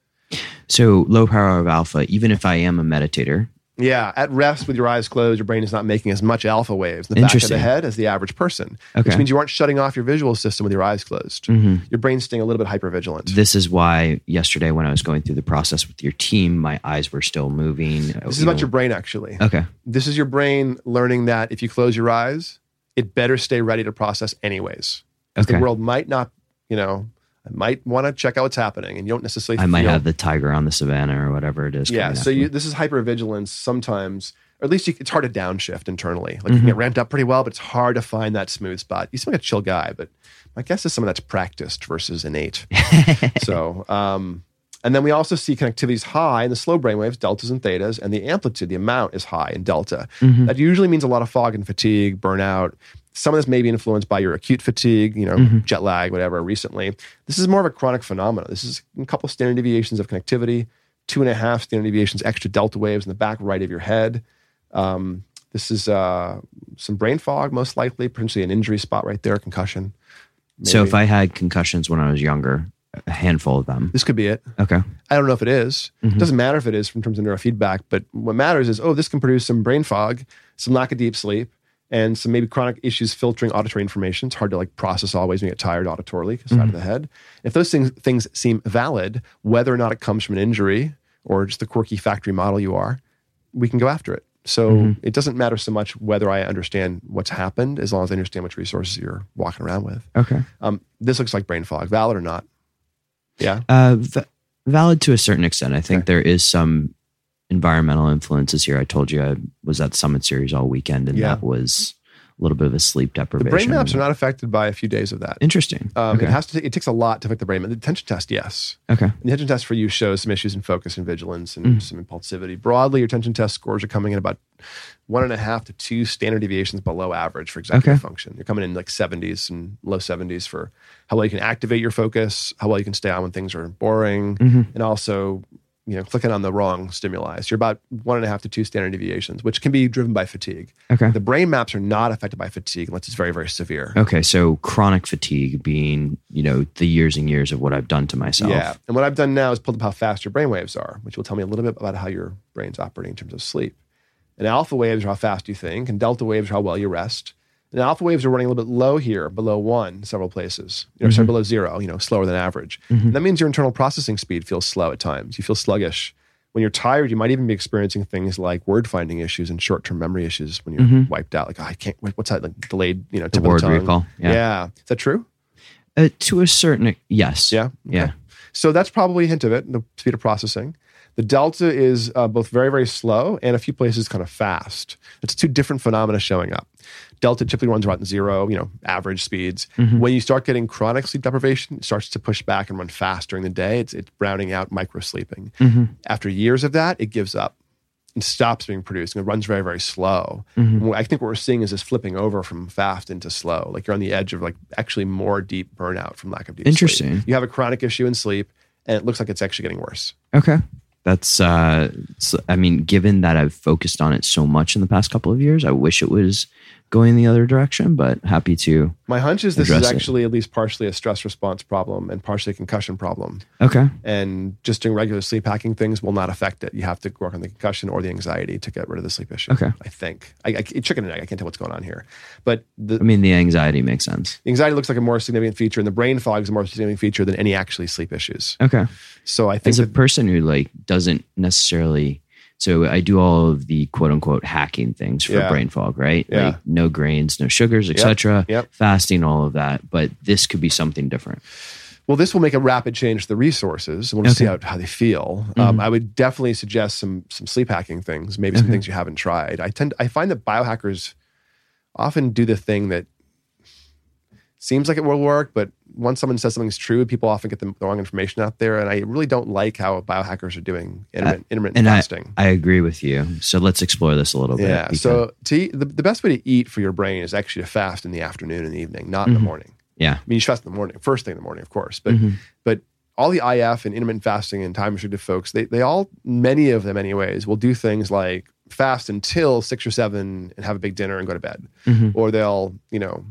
So low power of alpha, even if I am a meditator, Yeah, at rest with your eyes closed, your brain is not making as much alpha waves in the back of the head as the average person, Okay. Mm-hmm. which means you aren't shutting off your visual system with your eyes closed. Your brain's staying a little bit hypervigilant. this is why yesterday when I was going through the process with your team, my eyes were still moving. This is about your brain, actually. Okay. This is your brain learning that if you close your eyes, it better stay ready to process anyways. Okay. The world might not, you know, I might want to check out what's happening, and you don't necessarily. I might have the tiger on the savannah or whatever it is. Yeah, so you, this is hypervigilance sometimes, or at least you, it's hard to downshift internally. Like you Mm-hmm. can get ramped up pretty well, but it's hard to find that smooth spot. You seem like a chill guy, but my guess is some of that's practiced versus innate. so, um, and then we also see connectivities high in the slow brainwaves, deltas and thetas, and the amplitude, the amount is high in delta. Mm-hmm. That usually means a lot of fog and fatigue, burnout. Some of this may be influenced by your acute fatigue, you know, Mm-hmm. jet lag, whatever, recently. This is more of a chronic phenomenon. This is a couple standard deviations of connectivity, two and a half standard deviations, extra delta waves in the back right of your head. Um, this is uh, some brain fog, most likely, potentially an injury spot right there, concussion. So if I had concussions when I was younger, a handful of them. This could be it. Okay. I don't know if it is. It doesn't matter if it is in terms of neurofeedback, but what matters is, oh, this can produce some brain fog, some lack of deep sleep, and some maybe chronic issues filtering auditory information. It's hard to like process always when you get tired auditorily, side of the head. If those things things seem valid, whether or not it comes from an injury or just the quirky factory model you are, we can go after it. So it doesn't matter so much whether I understand what's happened, as long as I understand which resources you're walking around with. Okay. Um, this looks like brain fog, valid or not? Yeah. Uh, v- valid to a certain extent. I think there is some environmental influences here. I told you I was at Summit Series all weekend, and Yeah. that was a little bit of a sleep deprivation. The brain maps are not affected by a few days of that. interesting. Um, okay. It has to. It takes a lot to affect the brain. The attention test, yes. okay. The attention test for you shows some issues in focus and vigilance and Mm. some impulsivity. Broadly, your attention test scores are coming in about one and a half to two standard deviations below average for executive Okay. function. You're coming in like 70s and low 70s for how well you can activate your focus, how well you can stay on when things are boring, Mm-hmm. and also you know clicking on the wrong stimuli. So you're about one and a half to two standard deviations, which can be driven by fatigue. Okay. The brain maps are not affected by fatigue unless it's very very severe. Okay. So chronic fatigue being, you know, the years and years of what I've done to myself. Yeah. And what I've done now is pulled up how fast your brain waves are, which will tell me a little bit about how your brain's operating in terms of sleep. And alpha waves are how fast you think, and delta waves are how well you rest. And alpha waves are running a little bit low here, below one, several places. You know, sorry, mm-hmm. below zero, you know, slower than average. And that means your internal processing speed feels slow at times. You feel sluggish. When you're tired, you might even be experiencing things like word finding issues and short term memory issues when you're mm-hmm. wiped out. Like, oh, I can't, what's that? Like delayed, you know, tip word the recall, yeah. yeah. Is that true? Uh, to a certain, yes. Yeah. Yeah. So that's probably a hint of it, the speed of processing. The delta is uh, both very, very slow and a few places kind of fast. It's two different phenomena showing up. Delta typically runs around zero, you know, average speeds. When you start getting chronic sleep deprivation, it starts to push back and run fast during the day. It's, it's browning out micro sleeping. After years of that, it gives up. and stops being produced and it runs very very slow. Mhm. I think what we're seeing is this flipping over from fast into slow. Like you're on the edge of like actually more deep burnout from lack of deep sleep. Interesting. You have a chronic issue in sleep, and it looks like it's actually getting worse. Okay. That's, uh, I mean, given that I've focused on it so much in the past couple of years, I wish it was going the other direction, but happy to. My hunch is this is it. actually at least partially a stress response problem and partially a concussion problem. Okay. And just doing regular sleep hacking things will not affect it. You have to work on the concussion or the anxiety to get rid of the sleep issue. Okay. I think. I, I, chicken and egg. I can't tell what's going on here. But the, I mean, the anxiety makes sense. The anxiety looks like a more significant feature, and the brain fog is a more significant feature than any actually sleep issues. Okay. So I think As a that, person who like doesn't necessarily, so I do all of the quote unquote hacking things for Yeah. brain fog, right? Yeah. Like no grains, no sugars, etc. Yep. Fasting, all of that. But this could be something different. well, this will make a rapid change to the resources. We'll just see how, how they feel. Mm-hmm. Um, I would definitely suggest some some sleep hacking things, maybe some Okay. things you haven't tried. I tend I find that biohackers often do the thing that seems like it will work, but once someone says something's true, people often get the wrong information out there. And I really don't like how biohackers are doing intermittent, intermittent and fasting. I agree with you. So let's explore this a little bit. yeah. because- So to eat, the, the best way to eat for your brain is actually to fast in the afternoon and the evening, not in the Mhm. morning. yeah. I mean, you should fast in the morning, first thing in the morning, of course. But Mhm. but all the IF and intermittent fasting and time restricted folks, they they all many of them anyways will do things like fast until six or seven and have a big dinner and go to bed, Mhm. or they'll you know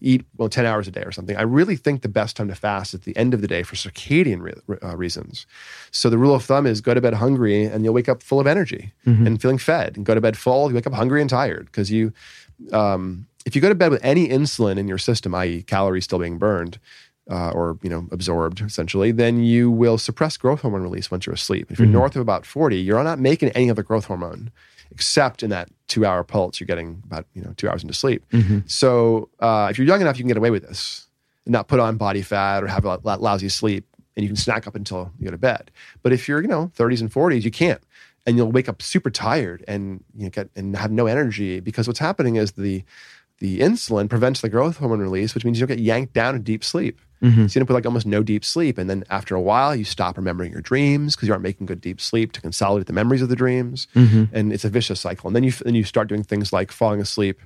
eat well 10 hours a day or something i really think the best time to fast is at the end of the day for circadian re- uh, reasons so the rule of thumb is go to bed hungry and you'll wake up full of energy Mhm. and feeling fed and go to bed full you wake up hungry and tired because you um, if you go to bed with any insulin in your system i.e calories still being burned uh, or you know absorbed essentially then you will suppress growth hormone release once you're asleep if you're Mhm. north of about 40 you're not making any other growth hormone except in that two hour pulse you're getting about you know two hours into sleep Mhm. so uh, if you're young enough, you can get away with this and not put on body fat or have a lousy sleep, and you can snack up until you go to bed. But if you're you know 30s and 40s, you can't, and you'll wake up super tired and you know, get and have no energy because what's happening is the the insulin prevents the growth hormone release, which means you don't get yanked down in deep sleep. Mhm. So you end up with like almost no deep sleep, and then after a while, you stop remembering your dreams because you aren't making good deep sleep to consolidate the memories of the dreams Mhm. and it's a vicious cycle. And then you then you start doing things like falling asleep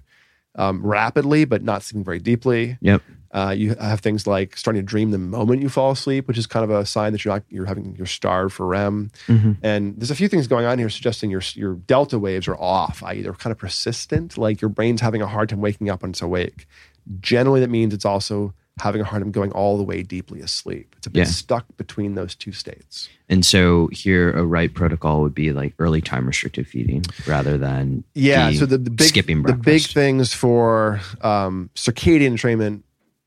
um, rapidly, but not sleeping very deeply. Yep. Uh, you have things like starting to dream the moment you fall asleep, which is kind of a sign that you're not, you're having you're starved for REM. Mhm. And there's a few things going on here suggesting your your delta waves are off, i.e., they're kind of persistent, like your brain's having a hard time waking up when it's awake. Generally, that means it's also having a hard time going all the way deeply asleep. It's a bit Yeah. stuck between those two states. And so here, a right protocol would be like early time restricted feeding rather than Yeah. the so the, the big skipping the big things for um, circadian entrainment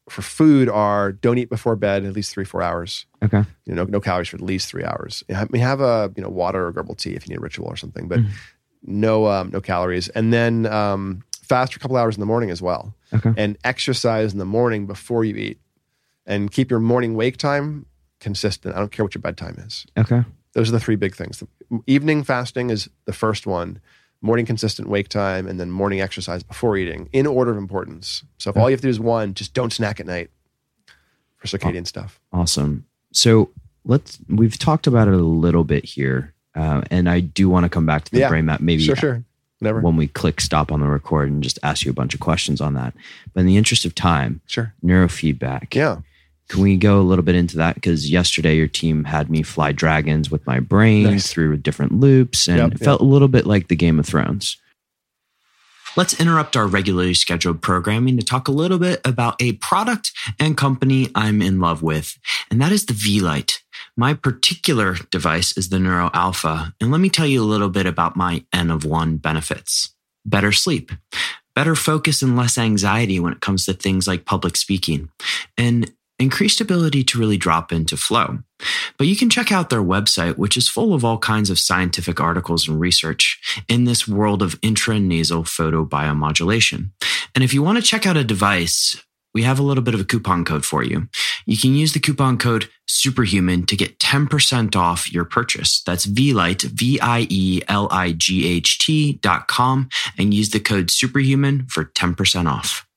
for food are don't eat before bed at least three four hours. Okay. You know, no, no calories for at least three hours. I mean, have a you know water or herbal tea if you need a ritual or something, but Mhm. no um, no calories. And then um, fast for a couple hours in the morning as well, Okay. and exercise in the morning before you eat, and keep your morning wake time consistent. I don't care what your bedtime is. Okay. Those are the three big things. The evening fasting is the first one, morning consistent wake time, and then morning exercise before eating in order of importance. So if all you have to do is one, just don't snack at night for circadian stuff. Awesome. So let's, we've talked about it a little bit here. Uh, and I do want to come back to the Yeah. brain map maybe Sure, sure. Whenever. when we click stop on the record and just ask you a bunch of questions on that. But in the interest of time, Sure. neurofeedback. Yeah. Can we go a little bit into that? Because yesterday your team had me fly dragons with my brain Nice. through different loops and Yep, it felt a little bit like the Game of Thrones. Let's interrupt our regularly scheduled programming to talk a little bit about a product and company I'm in love with, and that is the Vielight. My particular device is the Neuro Alpha, and let me tell you a little bit about my N of one benefits. Better sleep, better focus and less anxiety when it comes to things like public speaking, and increased ability to really drop into flow. But you can check out their website, which is full of all kinds of scientific articles and research in this world of intranasal photobiomodulation. And if you want to check out a device, we have a little bit of a coupon code for you. You can use the coupon code superhuman to get 10% off your purchase. That's Vielight, V-I-E-L-I-G-H-T dot com and use the code superhuman for 10% off.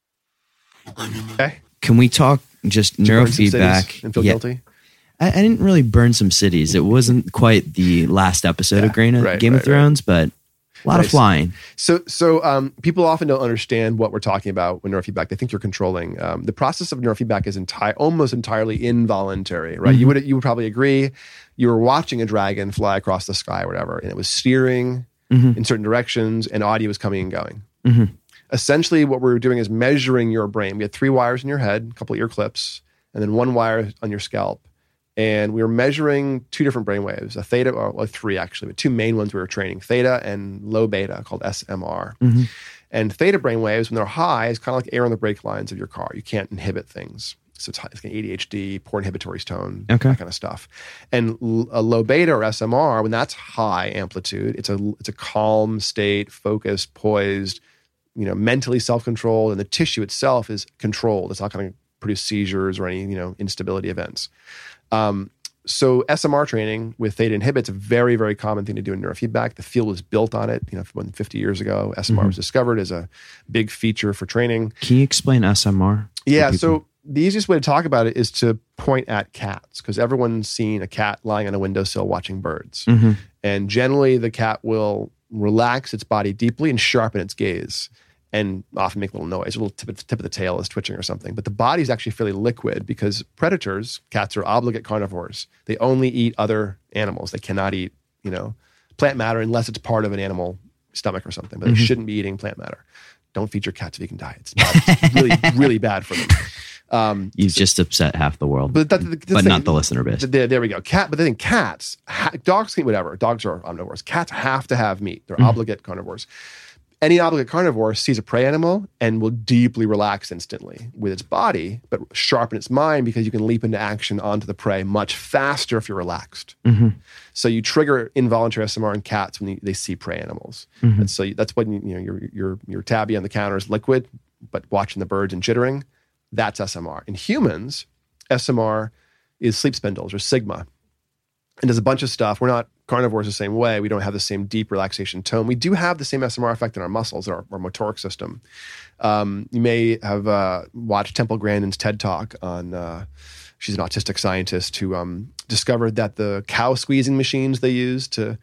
Okay. Can we talk just Did you burn some cities neurofeedback? and feel Yeah, guilty. I, I didn't really burn some cities. It wasn't quite the last episode of Grain of, right, Game right, of Thrones, but a lot Nice. of flying. So, so um, people often don't understand what we're talking about with neurofeedback. They think you're controlling. Um, the process of neurofeedback is entire, almost entirely involuntary, right? You would you would probably agree. You were watching a dragon fly across the sky, or whatever, and it was steering in certain directions, and audio was coming and going. Essentially, what we're doing is measuring your brain. We had three wires in your head, a couple ear clips, and then one wire on your scalp. And we were measuring two different brain waves, a theta, or well, three actually, but two main ones we were training, theta and low beta, called SMR. Mm-hmm. And theta brain waves, when they're high, is kind of like air on the brake lines of your car. You can't inhibit things. So it's, it's like ADHD, poor inhibitory tone, Okay. that kind of stuff. And a low beta or SMR, when that's high amplitude, it's a it's a calm state, focused, poised, you know, mentally self-controlled, and the tissue itself is controlled. It's not going to produce seizures or any you know instability events. Um, so SMR training with theta inhibits a very very common thing to do in neurofeedback. The field was built on it. You know, when 50 years ago, SMR was discovered as a big feature for training. Can you explain SMR? Yeah. So the easiest way to talk about it is to point at cats because everyone's seen a cat lying on a windowsill watching birds. Mhm. And generally, the cat will relax its body deeply and sharpen its gaze and often make a little noise. A little tip, tip of the tail is twitching or something. But the body is actually fairly liquid because predators, cats are obligate carnivores. They only eat other animals. They cannot eat, you know, plant matter unless it's part of an animal stomach or something. But they shouldn't be eating plant matter. Don't feed your cats vegan diets. It's really, really bad for them. Um, You've just upset half the world, but but, that, the, the not thing- the listener base. there, there we go. Cat, but the thing, cats, ha, dogs can eat whatever. Dogs are omnivores. Cats have to have meat. They're obligate carnivores. Any obligate carnivore sees a prey animal and will deeply relax instantly with its body, but sharpen its mind because you can leap into action onto the prey much faster if you're relaxed. Mm-hmm. So you trigger involuntary SMR in cats when you, they see prey animals. Mm-hmm. And so you, that's when you know your your your tabby on the counter is liquid, but watching the birds and jittering, that's SMR. In humans, SMR is sleep spindles or sigma. And does a bunch of stuff. We're not carnivores the same way. We don't have the same deep relaxation tone. We do have the same SMR effect in our muscles, our, our motoric system. Um, you may have uh, watched Temple Grandin's TED Talk on. Uh, she's an autistic scientist who um, discovered that the cow squeezing machines they use to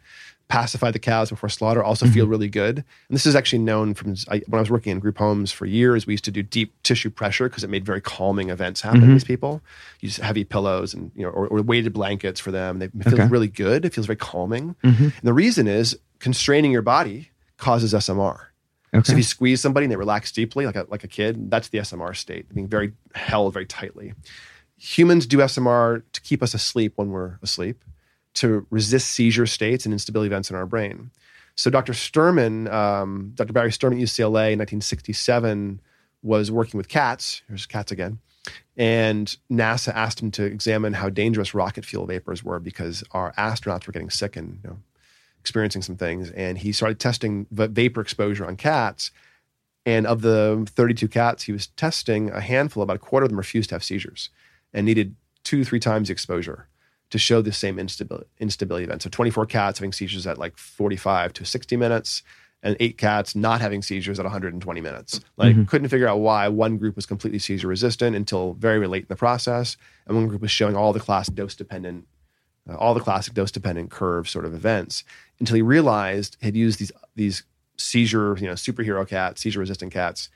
pacify the cows before slaughter also feel mm-hmm. really good. And this is actually known from I, when I was working in group homes for years. We used to do deep tissue pressure because it made very calming events happen to mm-hmm. these people. Use heavy pillows and you know or, or weighted blankets for them. They feel Okay. really good. It feels very calming. Mm-hmm. And the reason is constraining your body causes SMR. So if you squeeze somebody and they relax deeply, like a, like a kid, that's the SMR state, being very held very tightly. Humans do SMR to keep us asleep when we're asleep, to resist seizure states and instability events in our brain. So Dr. Sterman, um, Dr. Barry Sterman at UCLA in 1967 was working with cats. Here's cats again. And NASA asked him to examine how dangerous rocket fuel vapors were because our astronauts were getting sick and you know, experiencing some things. And he started testing va- vapor exposure on cats. And of the 32 cats he was testing, a handful, about a quarter of them refused to have seizures and needed two, three times the exposure to show the same instability, instability event. So 24 cats having seizures at like 45 to 60 minutes, and eight cats not having seizures at 120 minutes. Like, couldn't figure out why one group was completely seizure resistant until very late in the process, and one group was showing all the classic dose dependent, uh, all the classic dose dependent curve sort of events. Until he realized he'd used these these seizure, you know, superhero cats, seizure resistant cats,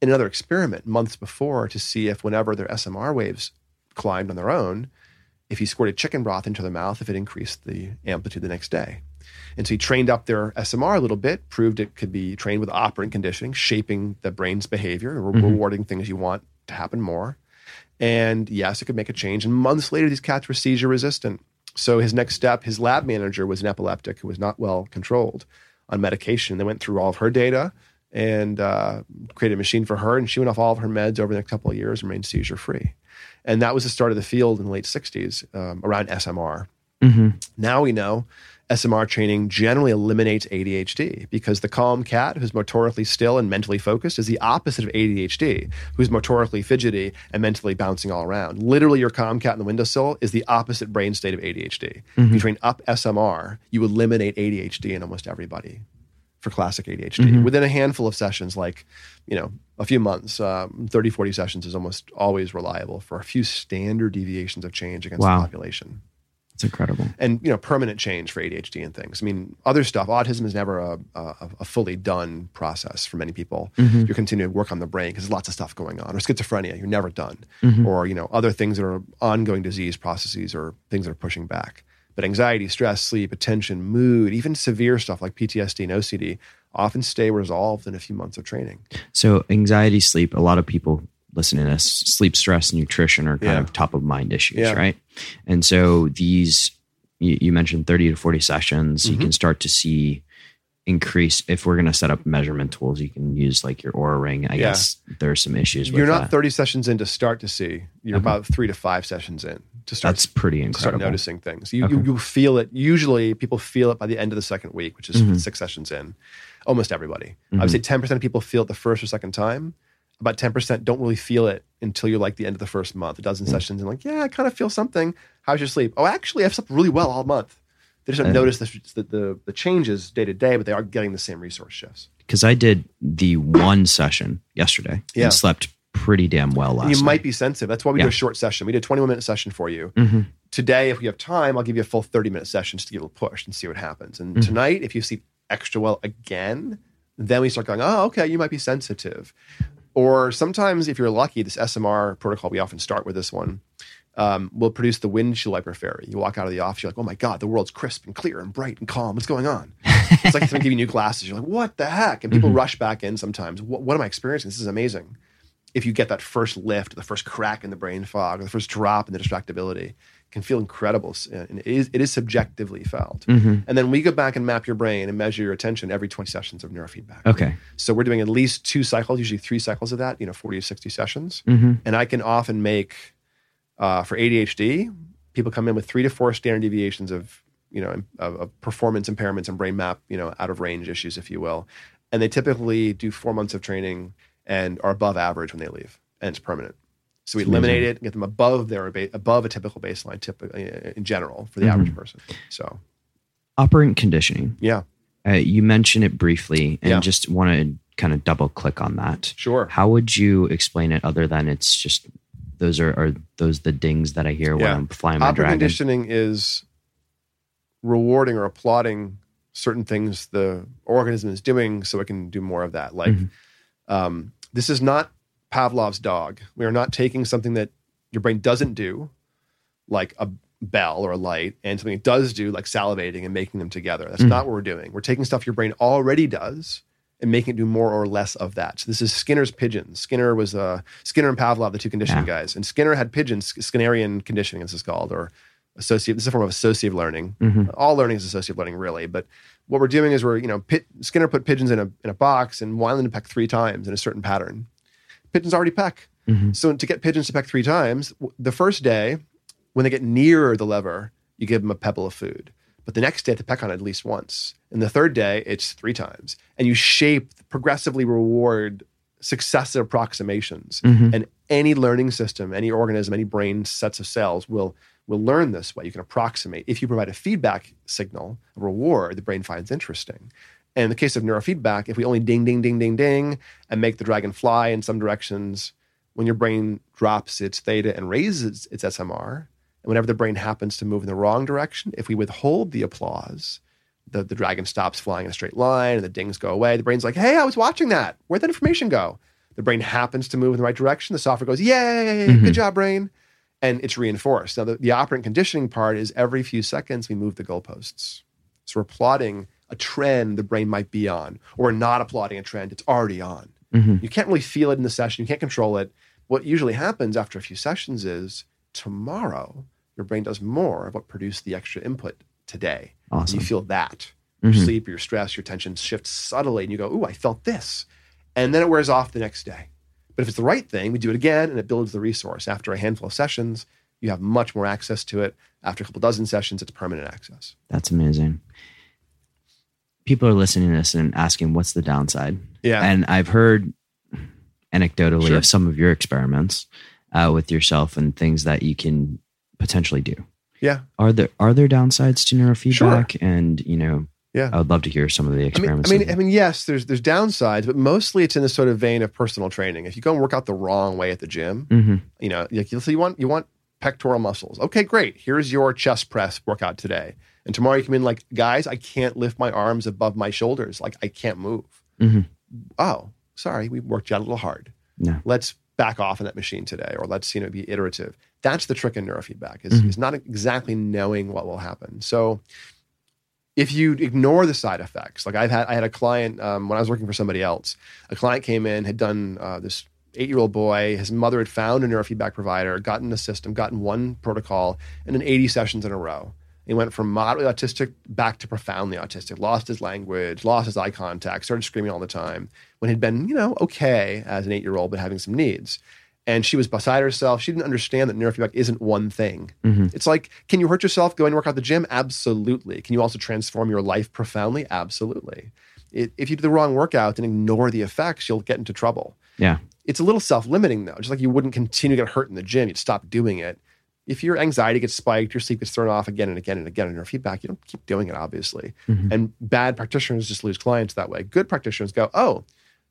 in another experiment months before to see if whenever their SMR waves climbed on their own, if he squirted chicken broth into their mouth, if it increased the amplitude the next day. And so he trained up their SMR a little bit, proved it could be trained with operant conditioning, shaping the brain's behavior, re- rewarding things you want to happen more. And yes, it could make a change. And months later, these cats were seizure resistant. So his next step, his lab manager was an epileptic who was not well controlled on medication. They went through all of her data and uh, created a machine for her, and she went off all of her meds over the next couple of years and remained seizure free. And that was the start of the field in the late 60s um, around SMR. Now we know SMR training generally eliminates ADHD because the calm cat who's motorically still and mentally focused is the opposite of ADHD, who's motorically fidgety and mentally bouncing all around. Literally, your calm cat in the windowsill is the opposite brain state of ADHD. If you train up SMR, you eliminate ADHD in almost everybody for classic ADHD. Mm-hmm. Within a handful of sessions, like, you know, a few months, um, 30, 40 sessions is almost always reliable for a few standard deviations of change against Wow. the population. It's incredible. And, you know, permanent change for ADHD and things. I mean, other stuff, autism is never a, a, a fully done process for many people. Mm-hmm. You're continuing to work on the brain because there's lots of stuff going on. Or schizophrenia, you're never done. Mm-hmm. Or, you know, other things that are ongoing disease processes or things that are pushing back. But anxiety, stress, sleep, attention, mood, even severe stuff like PTSD and OCD often stay resolved in a few months of training. So anxiety, sleep. A lot of people listening to this, sleep, stress, nutrition are kind Yeah. of top of mind issues, Yeah. right? And so these, you, you mentioned thirty to forty sessions. Mm-hmm. You can start to see increase if we're going to set up measurement tools. You can use like your Oura Ring. I Yeah. guess there's some issues. You're not that. 30 sessions in to start to see. You're about three to five sessions in to start That's pretty to start noticing things. You, you you feel it. Usually, people feel it by the end of the second week, which is Mm-hmm. six sessions in. Almost everybody. I would say ten percent of people feel it the first or second time. About ten percent don't really feel it until you're like the end of the first month, a dozen sessions, and like, yeah, I kind of feel something. How's your sleep? Oh, actually, I've slept really well all month. They just don't notice the, the, the changes day to day, but they are getting the same resource shifts. because I did the one session yesterday Yeah. and slept pretty damn well last And you night. might be sensitive. That's why we do a short session. We did a 21 minute session for you. Mm-hmm. Today, if we have time, I'll give you a full 30 minute session just to give it a push and see what happens. And Mm-hmm. tonight, if you sleep extra well again, then we start going, oh, okay, you might be sensitive. Or sometimes, if you're lucky, this SMR protocol, we often start with this one, um, will produce the windshield wiper fairy. You walk out of the office, you're like, oh my God, the world's crisp and clear and bright and calm. What's going on? it's like someone giving you new glasses. You're like, what the heck? And people rush back in sometimes. What, what am I experiencing? This is amazing if you get that first lift, the first crack in the brain fog, or the first drop in the distractibility, it can feel incredible. And it is, it is subjectively felt. Mm-hmm. And then we go back and map your brain and measure your attention every 20 sessions of neurofeedback. Okay. So we're doing at least two cycles, usually three cycles of that, you know, 40 to 60 sessions. Mm-hmm. And I can often make, uh, for ADHD, people come in with three to four standard deviations of, you know, of, of performance impairments and brain map, you know, out of range issues, if you will. And they typically do four months of training and are above average when they leave, and it's permanent. So we eliminate it and get them above their above a typical baseline, typically in general for the average person. So Operant conditioning. yeah, Uh, you mentioned it briefly and Yeah. just want to kind of double click on that. sure. How would you explain it other than it's just those are, are those the dings that I hear when I'm flying my Opera dragon? conditioning is rewarding or applauding certain things the organism is doing so it can do more of that. Like, um, this is not Pavlov's dog. We are not taking something that your brain doesn't do, like a bell or a light, and something it does do, like salivating and making them together. That's not what we're doing. We're taking stuff your brain already does and making it do more or less of that. So this is Skinner's pigeons. Skinner was uh, Skinner and Pavlov, the two conditioning Yeah. guys, and Skinner had pigeons. Skinnerian conditioning, this is called, or associate. This is a form of associative learning. Mhm. All learning is associative learning, really. But what we're doing is we're you know pit, Skinner put pigeons in a in a box and wanted them to peck three times in a certain pattern. Pigeons already peck. Mhm. So to get pigeons to peck three times, the first day when they get nearer the lever, you give them a pebble of food. But the next day, to peck on it at least once. And the third day, it's three times. And you shape, progressively reward successive approximations. Mhm. And any learning system, any organism, any brain sets of cells will will learn this way. You can approximate. If you provide a feedback signal, a reward, the brain finds interesting. And in the case of neurofeedback, if we only ding, ding, ding, ding, ding, and make the dragon fly in some directions, when your brain drops its theta and raises its SMR, and whenever the brain happens to move in the wrong direction, if we withhold the applause, the, the dragon stops flying in a straight line and the dings go away. The brain's like, hey, I was watching that. Where'd that information go? The brain happens to move in the right direction. The software goes, yay, good job, brain. And it's reinforced. Now, the, the operant conditioning part is every few seconds we move the goalposts. So we're plotting a trend the brain might be on, or we're not applauding a trend it's already on. Mhm. You can't really feel it in the session, you can't control it. What usually happens after a few sessions is tomorrow, your brain does more of what produced the extra input today. And Awesome. you feel that. Your Mhm. sleep, your stress, your tension shifts subtly, and you go, Ooh, I felt this. And then it wears off the next day. But if it's the right thing, we do it again and it builds the resource. After a handful of sessions, you have much more access to it. After a couple dozen sessions, it's permanent access. That's amazing. People are listening to this and asking, what's the downside? Yeah. And I've heard anecdotally Sure. of some of your experiments uh, with yourself and things that you can potentially do. yeah. Are there are there downsides to neurofeedback? Sure. And you know, Yeah. I would love to hear some of the I mean, experiments. I mean. I mean, yes, there's there's downsides, but mostly it's in the sort of vein of personal training. If you go and work out the wrong way at the gym, Mhm. you know, like so you want you want pectoral muscles. Okay, great. Here's your chest press workout today, and tomorrow you come in like, guys, I can't lift my arms above my shoulders. Like I can't move. Mhm. Oh, sorry, we worked you out a little hard. No. Let's back off in that machine today, or let's you know be iterative. That's the trick in neurofeedback is, is not exactly knowing what will happen. So if you ignore the side effects, like I've had, I had a client um, when I was working for somebody else. A client came in, had done uh, this eight-year-old boy. His mother had found a neurofeedback provider, gotten a system, gotten one protocol, and then 80 sessions in a row. He went from moderately autistic back to profoundly autistic. Lost his language, lost his eye contact, started screaming all the time. When he'd been, you know, okay as an eight-year-old, but having some needs. And she was beside herself. She didn't understand that neurofeedback isn't one thing. Mm-hmm. It's like, can you hurt yourself going to work out the gym? Absolutely. Can you also transform your life profoundly? Absolutely. It, if you do the wrong workout and ignore the effects, you'll get into trouble. yeah. It's a little self-limiting though. Just like you wouldn't continue to get hurt in the gym, you'd stop doing it. If your anxiety gets spiked, your sleep gets thrown off again and again and again in your feedback, you don't keep doing it, obviously. Mm-hmm. And bad practitioners just lose clients that way. Good practitioners go, oh,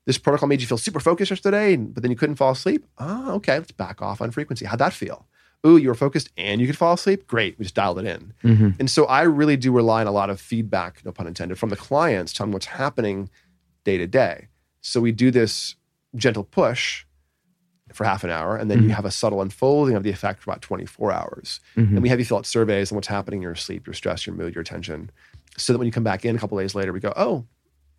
this protocol made you feel super focused yesterday, but then you couldn't fall asleep. Oh, okay, let's back off on frequency. How'd that feel? Ooh, you were focused and you could fall asleep? Great, we just dialed it in. Mhm. And so I really do rely on a lot of feedback, no pun intended, from the clients telling what's happening day to day. So we do this gentle push for half an hour, and then you mm-hmm. have a subtle unfolding of the effect for about 24 hours. Mm-hmm. And we have you fill out surveys on what's happening in your sleep, your stress, your mood, your attention. So that when you come back in a couple days later, we go, oh,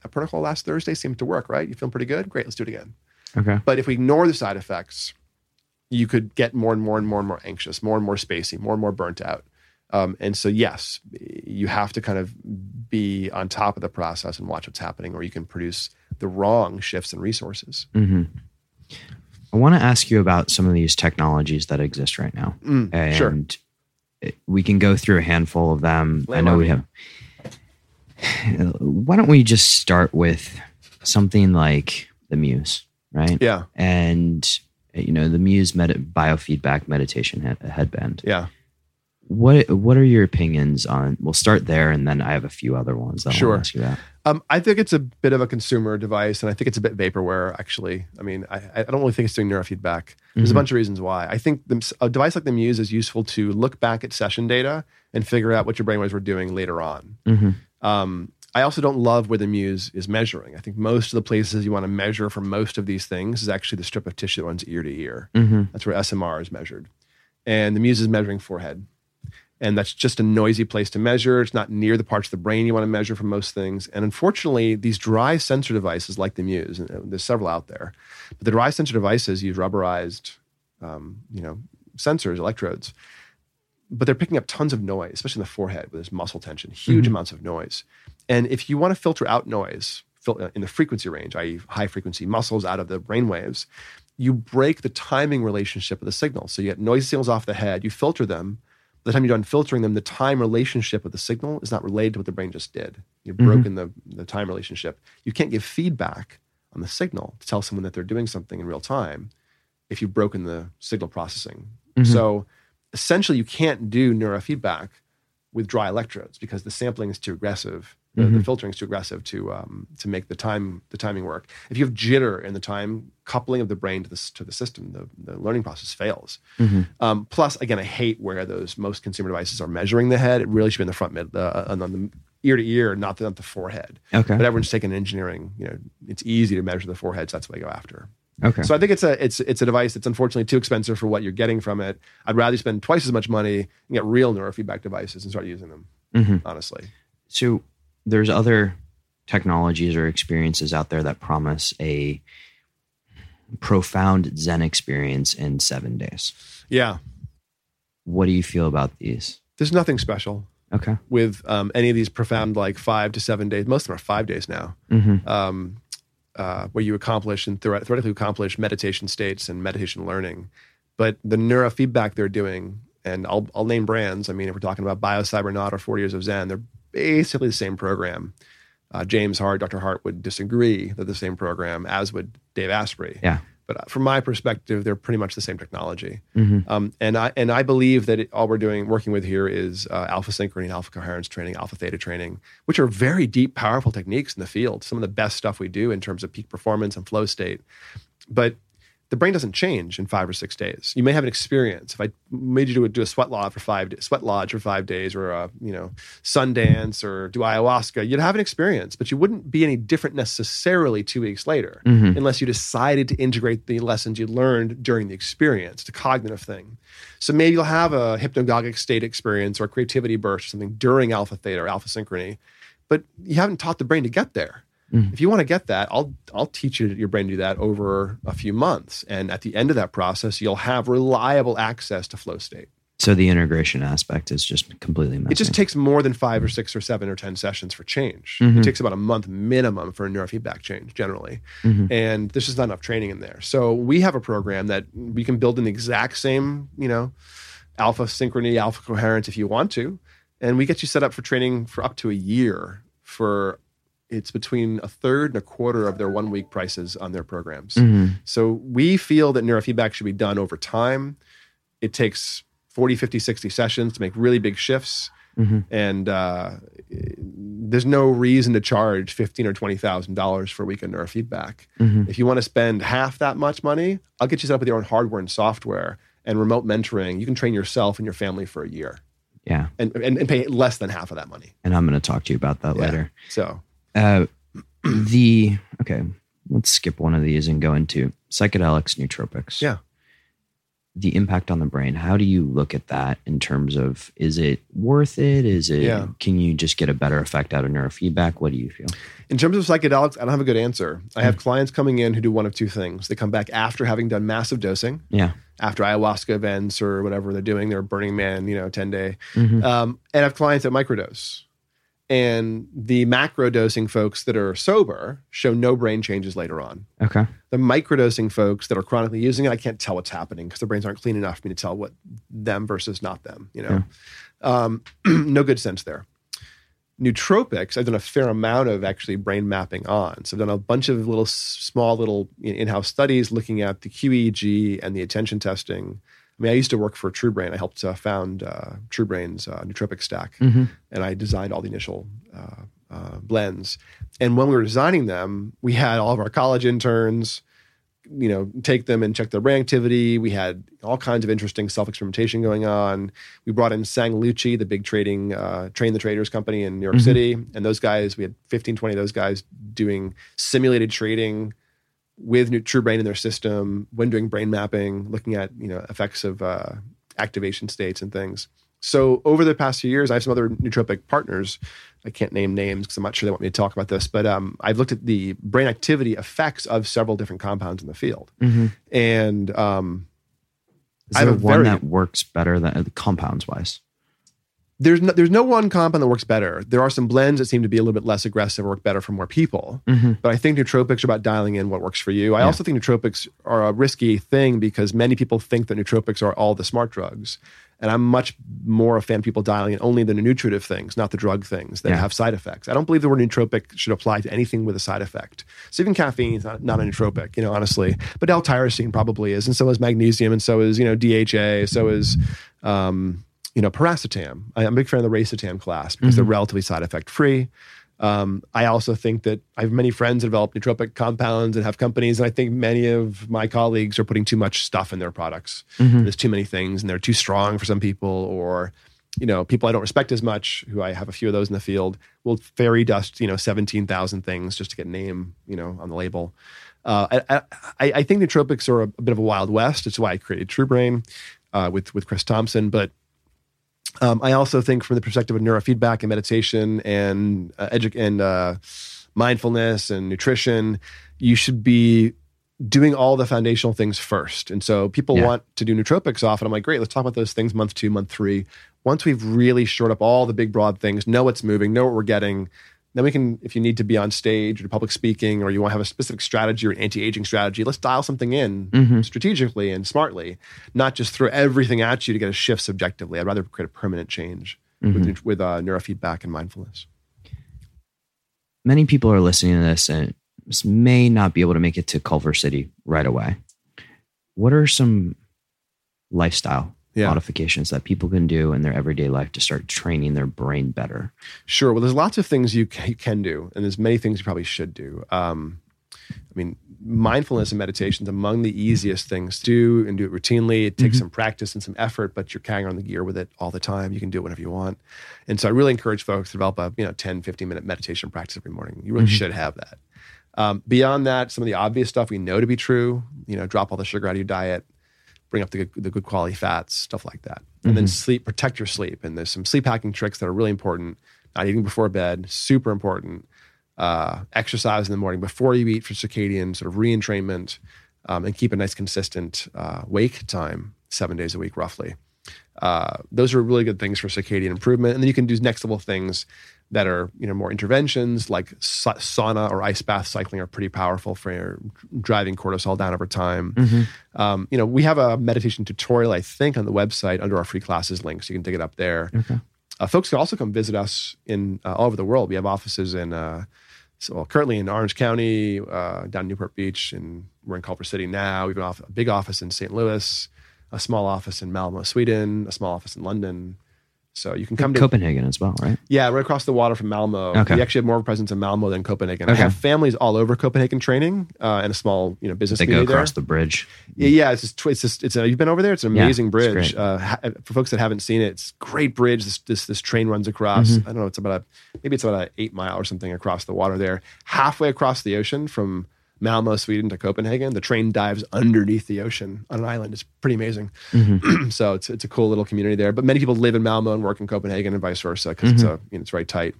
that protocol last Thursday seemed to work, right? You feeling pretty good? Great, let's do it again. Okay. But if we ignore the side effects, you could get more and more and more and more anxious, more and more spacey, more and more burnt out. Um, and so, yes, you have to kind of be on top of the process and watch what's happening, or you can produce the wrong shifts and resources. hmm I want to ask you about some of these technologies that exist right now, Mm, and sure. we can go through a handful of them. Lay I know we me. Why don't we just start with something like the Muse, right? Yeah, And you know the Muse med- biofeedback meditation he- headband. yeah. What What are your opinions on? We'll start there, and then I have a few other ones that I Sure. to ask you about. Um, I think it's a bit of a consumer device, and I think it's a bit vaporware. Actually, I mean, I, I don't really think it's doing neurofeedback. There's a bunch of reasons why. I think the, a device like the Muse is useful to look back at session data and figure out what your brainwaves were doing later on. Mhm. Um, I also don't love where the Muse is measuring. I think most of the places you want to measure for most of these things is actually the strip of tissue that runs ear to ear. Mhm. That's where SMR is measured, and the Muse is measuring forehead and that's just a noisy place to measure. It's not near the parts of the brain you want to measure for most things. And unfortunately, these dry sensor devices like the Muse, and uh, there's several out there, but the dry sensor devices use rubberized, um, you know, sensors, electrodes, but they're picking up tons of noise, especially in the forehead with this muscle tension, huge mm-hmm. amounts of noise. And if you want to filter out noise uh, in the frequency range, i.e., high frequency muscles out of the brain waves, you break the timing relationship of the signal. So you get noise signals off the head, you filter them. By the time you're done filtering them, the time relationship of the signal is not related to what the brain just did. You've mm-hmm. broken the, the time relationship. You can't give feedback on the signal to tell someone that they're doing something in real time if you've broken the signal processing. Mm-hmm. So essentially, you can't do neurofeedback with dry electrodes because the sampling is too aggressive. The, the filtering is too aggressive to um, to make the time the timing work. If you have jitter in the time coupling of the brain to the to the system, the, the learning process fails. Um, plus, again, I hate where those most consumer devices are measuring the head. It really should be in the front mid, uh, on the ear to ear, not the, not the forehead. Okay. But everyone's taking engineering. You know, it's easy to measure the forehead, so that's what they go after. Okay. So I think it's a it's it's a device that's unfortunately too expensive for what you're getting from it. I'd rather spend twice as much money and get real neurofeedback devices and start using them. Mhm. Honestly, So there's other technologies or experiences out there that promise a profound Zen experience in seven days. yeah. What do you feel about these? There's nothing special Okay. with um, any of these profound like five to seven days. Most of them are five days now. Mm-hmm. um, uh, where you accomplish and theoret- theoretically accomplish meditation states and meditation learning. But the neurofeedback they're doing, and I'll, I'll name brands. I mean, if we're talking about BioCybernaut or 40 Years of Zen, they're basically the same program. Uh, James Hardt, Dr. Hardt would disagree that the same program, as would Dave Asprey. Yeah. But from my perspective, they're pretty much the same technology. Um, and I and I believe that it, all we're doing, working with here, is uh, alpha synchrony, alpha coherence training, alpha theta training, which are very deep, powerful techniques in the field. Some of the best stuff we do in terms of peak performance and flow state. But the brain doesn't change in five or six days. You may have an experience. If I made you do a, do a sweat lodge for five sweat lodge for five days, or a you know Sundance, or do ayahuasca, you'd have an experience, but you wouldn't be any different necessarily two weeks later, mm-hmm. unless you decided to integrate the lessons you learned during the experience, the cognitive thing. So maybe you'll have a hypnagogic state experience or a creativity burst or something during alpha theta or alpha synchrony, but you haven't taught the brain to get there. Mm. If you want to get that, I'll I'll teach you your brain to do that over a few months, and at the end of that process, you'll have reliable access to flow state. So the integration aspect is just completely missing. It just takes more than five or six or seven or ten sessions for change. Mm-hmm. It takes about a month minimum for a neurofeedback change generally, mm-hmm. and there's just not enough training in there. So we have a program that we can build in the exact same, you know, alpha synchrony, alpha coherence if you want to, and we get you set up for training for up to a year for it's between a third and a quarter of their one week prices on their programs. Mm-hmm. So we feel that neurofeedback should be done over time. It takes 40, 50, 60 sessions to make really big shifts. Mm-hmm. And uh, there's no reason to charge fifteen or twenty thousand dollars for a week of neurofeedback. Mm-hmm. If you want to spend half that much money, I'll get you set up with your own hardware and software and remote mentoring. You can train yourself and your family for a year yeah. and, and, and pay less than half of that money. And I'm going to talk to you about that Yeah. later. So Uh, the okay, let's skip one of these and go into psychedelics, nootropics. Yeah. The impact on the brain. How do you look at that in terms of is it worth it? Is it Yeah. can you just get a better effect out of neurofeedback? What do you feel? In terms of psychedelics, I don't have a good answer. I have clients coming in who do one of two things. They come back after having done massive dosing, Yeah. after ayahuasca events or whatever they're doing, they're Burning Man, you know, 10 day. Mhm. Um, and I have clients that microdose. And the macro dosing folks that are sober show no brain changes later on. Okay. The microdosing folks that are chronically using it, I can't tell what's happening because their brains aren't clean enough for me to tell what them versus not them, you know. Um, no good sense there. Nootropics, I've done a fair amount of actually brain mapping on. So I've done a bunch of little small little in-house studies looking at the QEEG and the attention testing. I mean, I used to work for TruBrain. I helped uh, found uh, TruBrain's uh, nootropic stack, and I designed all the initial uh, uh, blends. And when we were designing them, we had all of our college interns, you know, take them and check their brain activity. We had all kinds of interesting self experimentation going on. We brought in Sang Lucci, the big trading, uh, train the traders company in New York City. And those guys, we had 15, 20 of those guys doing simulated trading with New- TruBrain in their system when doing brain mapping, looking at, you know, effects of uh, activation states and things. So over the past few years, I have some other nootropic partners. I can't name names because I'm not sure they want me to talk about this, but um, I've looked at the brain activity effects of several different compounds in the field, and um, Is I have one very- that works better than uh, compounds wise? There's no, there's no one compound that works better. There are some blends that seem to be a little bit less aggressive or work better for more people. But I think nootropics are about dialing in what works for you. I also think nootropics are a risky thing because many people think that nootropics are all the smart drugs. And I'm much more a fan of people dialing in only the nutritive things, not the drug things that Yeah. have side effects. I don't believe the word nootropic should apply to anything with a side effect. So even caffeine is not, not a nootropic, you know, honestly. But L-tyrosine probably is, and so is magnesium, and so is, you know, DHA, so is um, you know, piracetam. I- I'm a big fan of the racetam class because they're relatively side effect free. Um, I also think that I have many friends that develop nootropic compounds and have companies, and I think many of my colleagues are putting too much stuff in their products. There's too many things, and they're too strong for some people, or you know, people I don't respect as much, who I have a few of those in the field, will fairy dust, you know, seventeen thousand things just to get a name, you know, on the label. Uh, I, I, I think nootropics are a, a bit of a wild west. It's why I created TruBrain uh, with with Chris Thompson, but um, I also think from the perspective of neurofeedback and meditation and uh, edu- and uh, mindfulness and nutrition, you should be doing all the foundational things first. And so people Yeah. want to do nootropics off, and I'm like, great, let's talk about those things month two, month three. Once we've really shored up all the big broad things, know what's moving, know what we're getting, then we can, if you need to be on stage or public speaking, or you want to have a specific strategy or an anti-aging strategy, let's dial something in strategically and smartly, not just throw everything at you to get a shift subjectively. I'd rather create a permanent change with, with uh, neurofeedback and mindfulness. Many people are listening to this and may not be able to make it to Culver City right away. what are some lifestyle Yeah. modifications that people can do in their everyday life to start training their brain better? Sure. Well, there's lots of things you can do, and there's many things you probably should do. Um, I mean, mindfulness and meditation is among the easiest things to do and do it routinely. It takes some practice and some effort, but you're carrying on the gear with it all the time. You can do it whenever you want. And so I really encourage folks to develop a, you know, 10, 15 minute meditation practice every morning. You really should have that. Um, beyond that, some of the obvious stuff we know to be true, you know, drop all the sugar out of your diet, bring up the good, the good quality fats, stuff like that. And then sleep, protect your sleep. And there's some sleep hacking tricks that are really important. Not eating before bed, super important. Uh, exercise in the morning before you eat for circadian sort of re-entrainment, um, and keep a nice consistent uh, wake time, seven days a week roughly. Uh, those are really good things for circadian improvement. And then you can do next level things that are you know more interventions like sa- sauna or ice bath cycling are pretty powerful for driving cortisol down over time. Um, you know, we have a meditation tutorial I think on the website under our free classes link, so you can dig it up there. Uh, folks can also come visit us in uh, all over the world. We have offices in uh, so well, currently in Orange County, uh, down in Newport Beach, and we're in Culver City now. We have an off- a big office in St. Louis, a small office in Malmo, Sweden, a small office in London. So you can come to Copenhagen as well, right? yeah, right across the water from Malmo. Okay. We actually have more of a presence in Malmo than Copenhagen. I Okay. have families all over Copenhagen training uh, and a small you know business They go across there. the bridge. Yeah, yeah, it's just, it's just, it's a, you've been over there. It's an amazing it's bridge. Uh, ha- for folks that haven't seen it, it's a great bridge. This this this train runs across. Mm-hmm. I don't know. It's about a maybe it's about an eight mile or something across the water there. Halfway across the ocean from Malmo, Sweden to Copenhagen, the train dives underneath the ocean on an island. It's pretty amazing. Mm-hmm. so it's it's a cool little community there. But many people live in Malmo and work in Copenhagen and vice versa because it's a Mm-hmm. you know, it's very tight.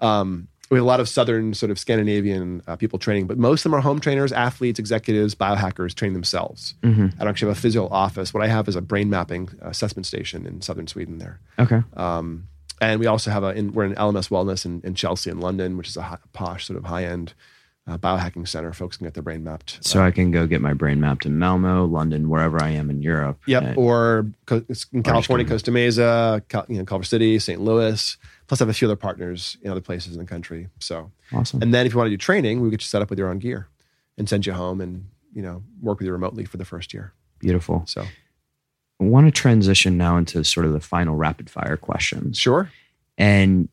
Um, we have a lot of southern sort of Scandinavian uh, people training, but most of them are home trainers, athletes, executives, biohackers train themselves. Mm-hmm. I don't actually have a physical office. What I have is a brain mapping assessment station in southern Sweden there. Okay. Um, and we also have a, in, we're in LMS Wellness in, in Chelsea in London, which is a hi- posh sort of high end uh, biohacking center. Folks can get their brain mapped. So I can go get my brain mapped in Malmo, London, wherever I am in Europe. Yep. And- Or co- in California, Costa Mesa, Cal, you know, Culver City, St. Louis. Plus, I have a few other partners in other places in the country. So, awesome. and then if you want to do training, we get you set up with your own gear and send you home and you know work with you remotely for the first year. Beautiful. So, I want to transition now into sort of the final rapid fire questions. sure. And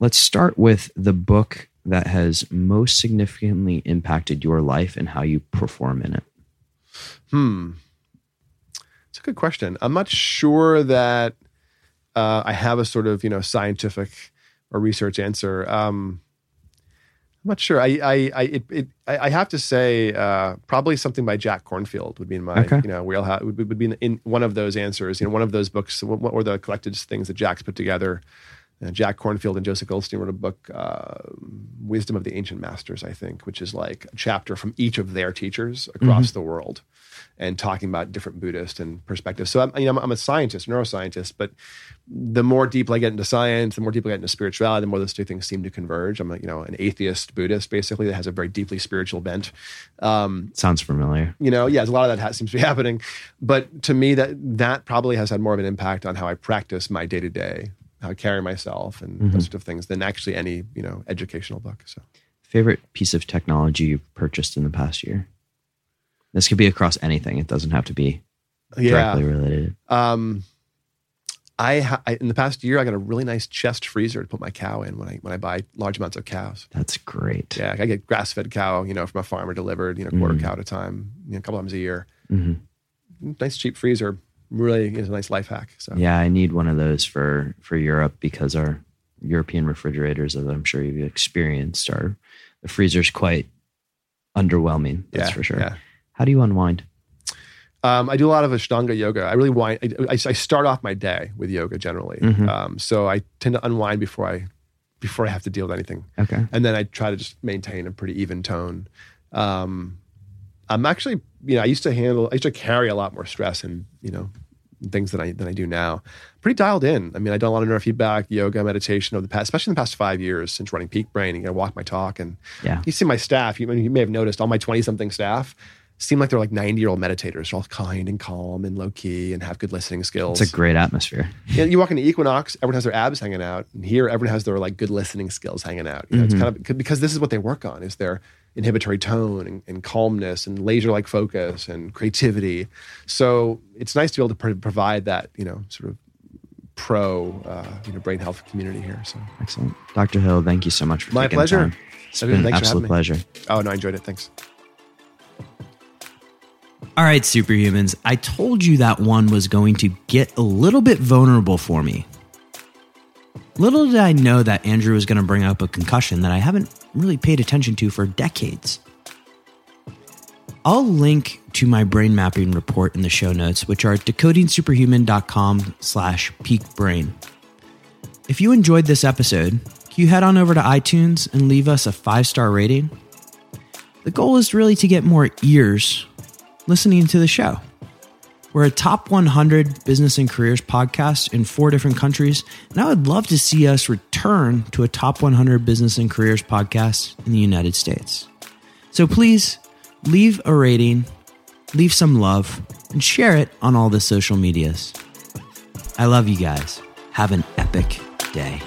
let's start with the book that has most significantly impacted your life and how you perform in it. Hmm. It's a good question. I'm not sure that uh, I have a sort of you know scientific or research answer. Um, I'm not sure. I I I, it, it, I I have to say uh, probably something by Jack Kornfield would be in my Okay. you know wheelhouse would, would be in, in one of those answers. You know, one of those books. What, what were the collected things that Jack's put together? Uh, Jack Kornfield and Joseph Goldstein wrote a book, uh, Wisdom of the Ancient Masters, I think, which is like a chapter from each of their teachers across the world and talking about different Buddhist and perspectives. So I'm, you know, I'm, a scientist, neuroscientist, but the more deeply I get into science, the more deeply I get into spirituality, the more those two things seem to converge. I'm a, you know, an atheist Buddhist basically that has a very deeply spiritual bent. Um, Sounds familiar. you know, yeah, a lot of that ha- seems to be happening. But to me, that that probably has had more of an impact on how I practice my day to day, how I carry myself, and those sort of things than actually any you know educational book. So Favorite piece of technology you've purchased in the past year? This could be across anything. It doesn't have to be directly related. Um, I, ha- I in the past year I got a really nice chest freezer to put my cow in when I when I buy large amounts of cows. That's great. Yeah, I get grass fed cow, you know, from a farmer delivered, you know, quarter cow at a time, you know, a couple times a year. hmm Nice cheap freezer, really is a nice life hack. So Yeah, I need one of those for for Europe because our European refrigerators, as I'm sure you've experienced, are the freezer's quite underwhelming. That's Yeah, for sure. yeah. How do you unwind? Um, I do a lot of Ashtanga yoga. I really wind. I, I, I start off my day with yoga generally. Mhm. Um, so I tend to unwind before I before I have to deal with anything, Okay. and then I try to just maintain a pretty even tone. Um, I'm actually, you know, I used to handle, I used to carry a lot more stress and you know things than I than I do now. Pretty dialed in. I mean, I done a lot of neurofeedback, yoga, meditation over the past, especially in the past five years since running Peak Brain and I walk my talk. And Yeah. you see my staff. You, you may have noticed all my twenty something staff seem like they're like 90 year old meditators. They're all kind and calm and low key and have good listening skills. It's a great atmosphere. you, walk into Equinox, everyone has their abs hanging out. And here, everyone has their like good listening skills hanging out. You know, It's mm-hmm. kind of because this is what they work on is their inhibitory tone and, and calmness and laser-like focus and creativity. So it's nice to be able to pro- provide that, you know, sort of pro, uh, you know, brain health community here. So Excellent. Dr. Hill, thank you so much for My taking pleasure. time. It's Okay, been an absolute pleasure. oh no, I enjoyed it. Thanks. All right, superhumans. I told you that one was going to get a little bit vulnerable for me. Little did I know that Andrew was going to bring up a concussion that I haven't really paid attention to for decades. I'll link to my brain mapping report in the show notes, which are decodingsuperhuman.com slash peak brain. If you enjoyed this episode, can you head on over to iTunes and leave us a five star rating? The goal is really to get more ears listening to the show. We're a top 100 business and careers podcast in four different countries, and I would love to see us return to a top 100 business and careers podcast in the United States. So please leave a rating, leave some love, and share it on all the social medias. I love you guys. Have an epic day.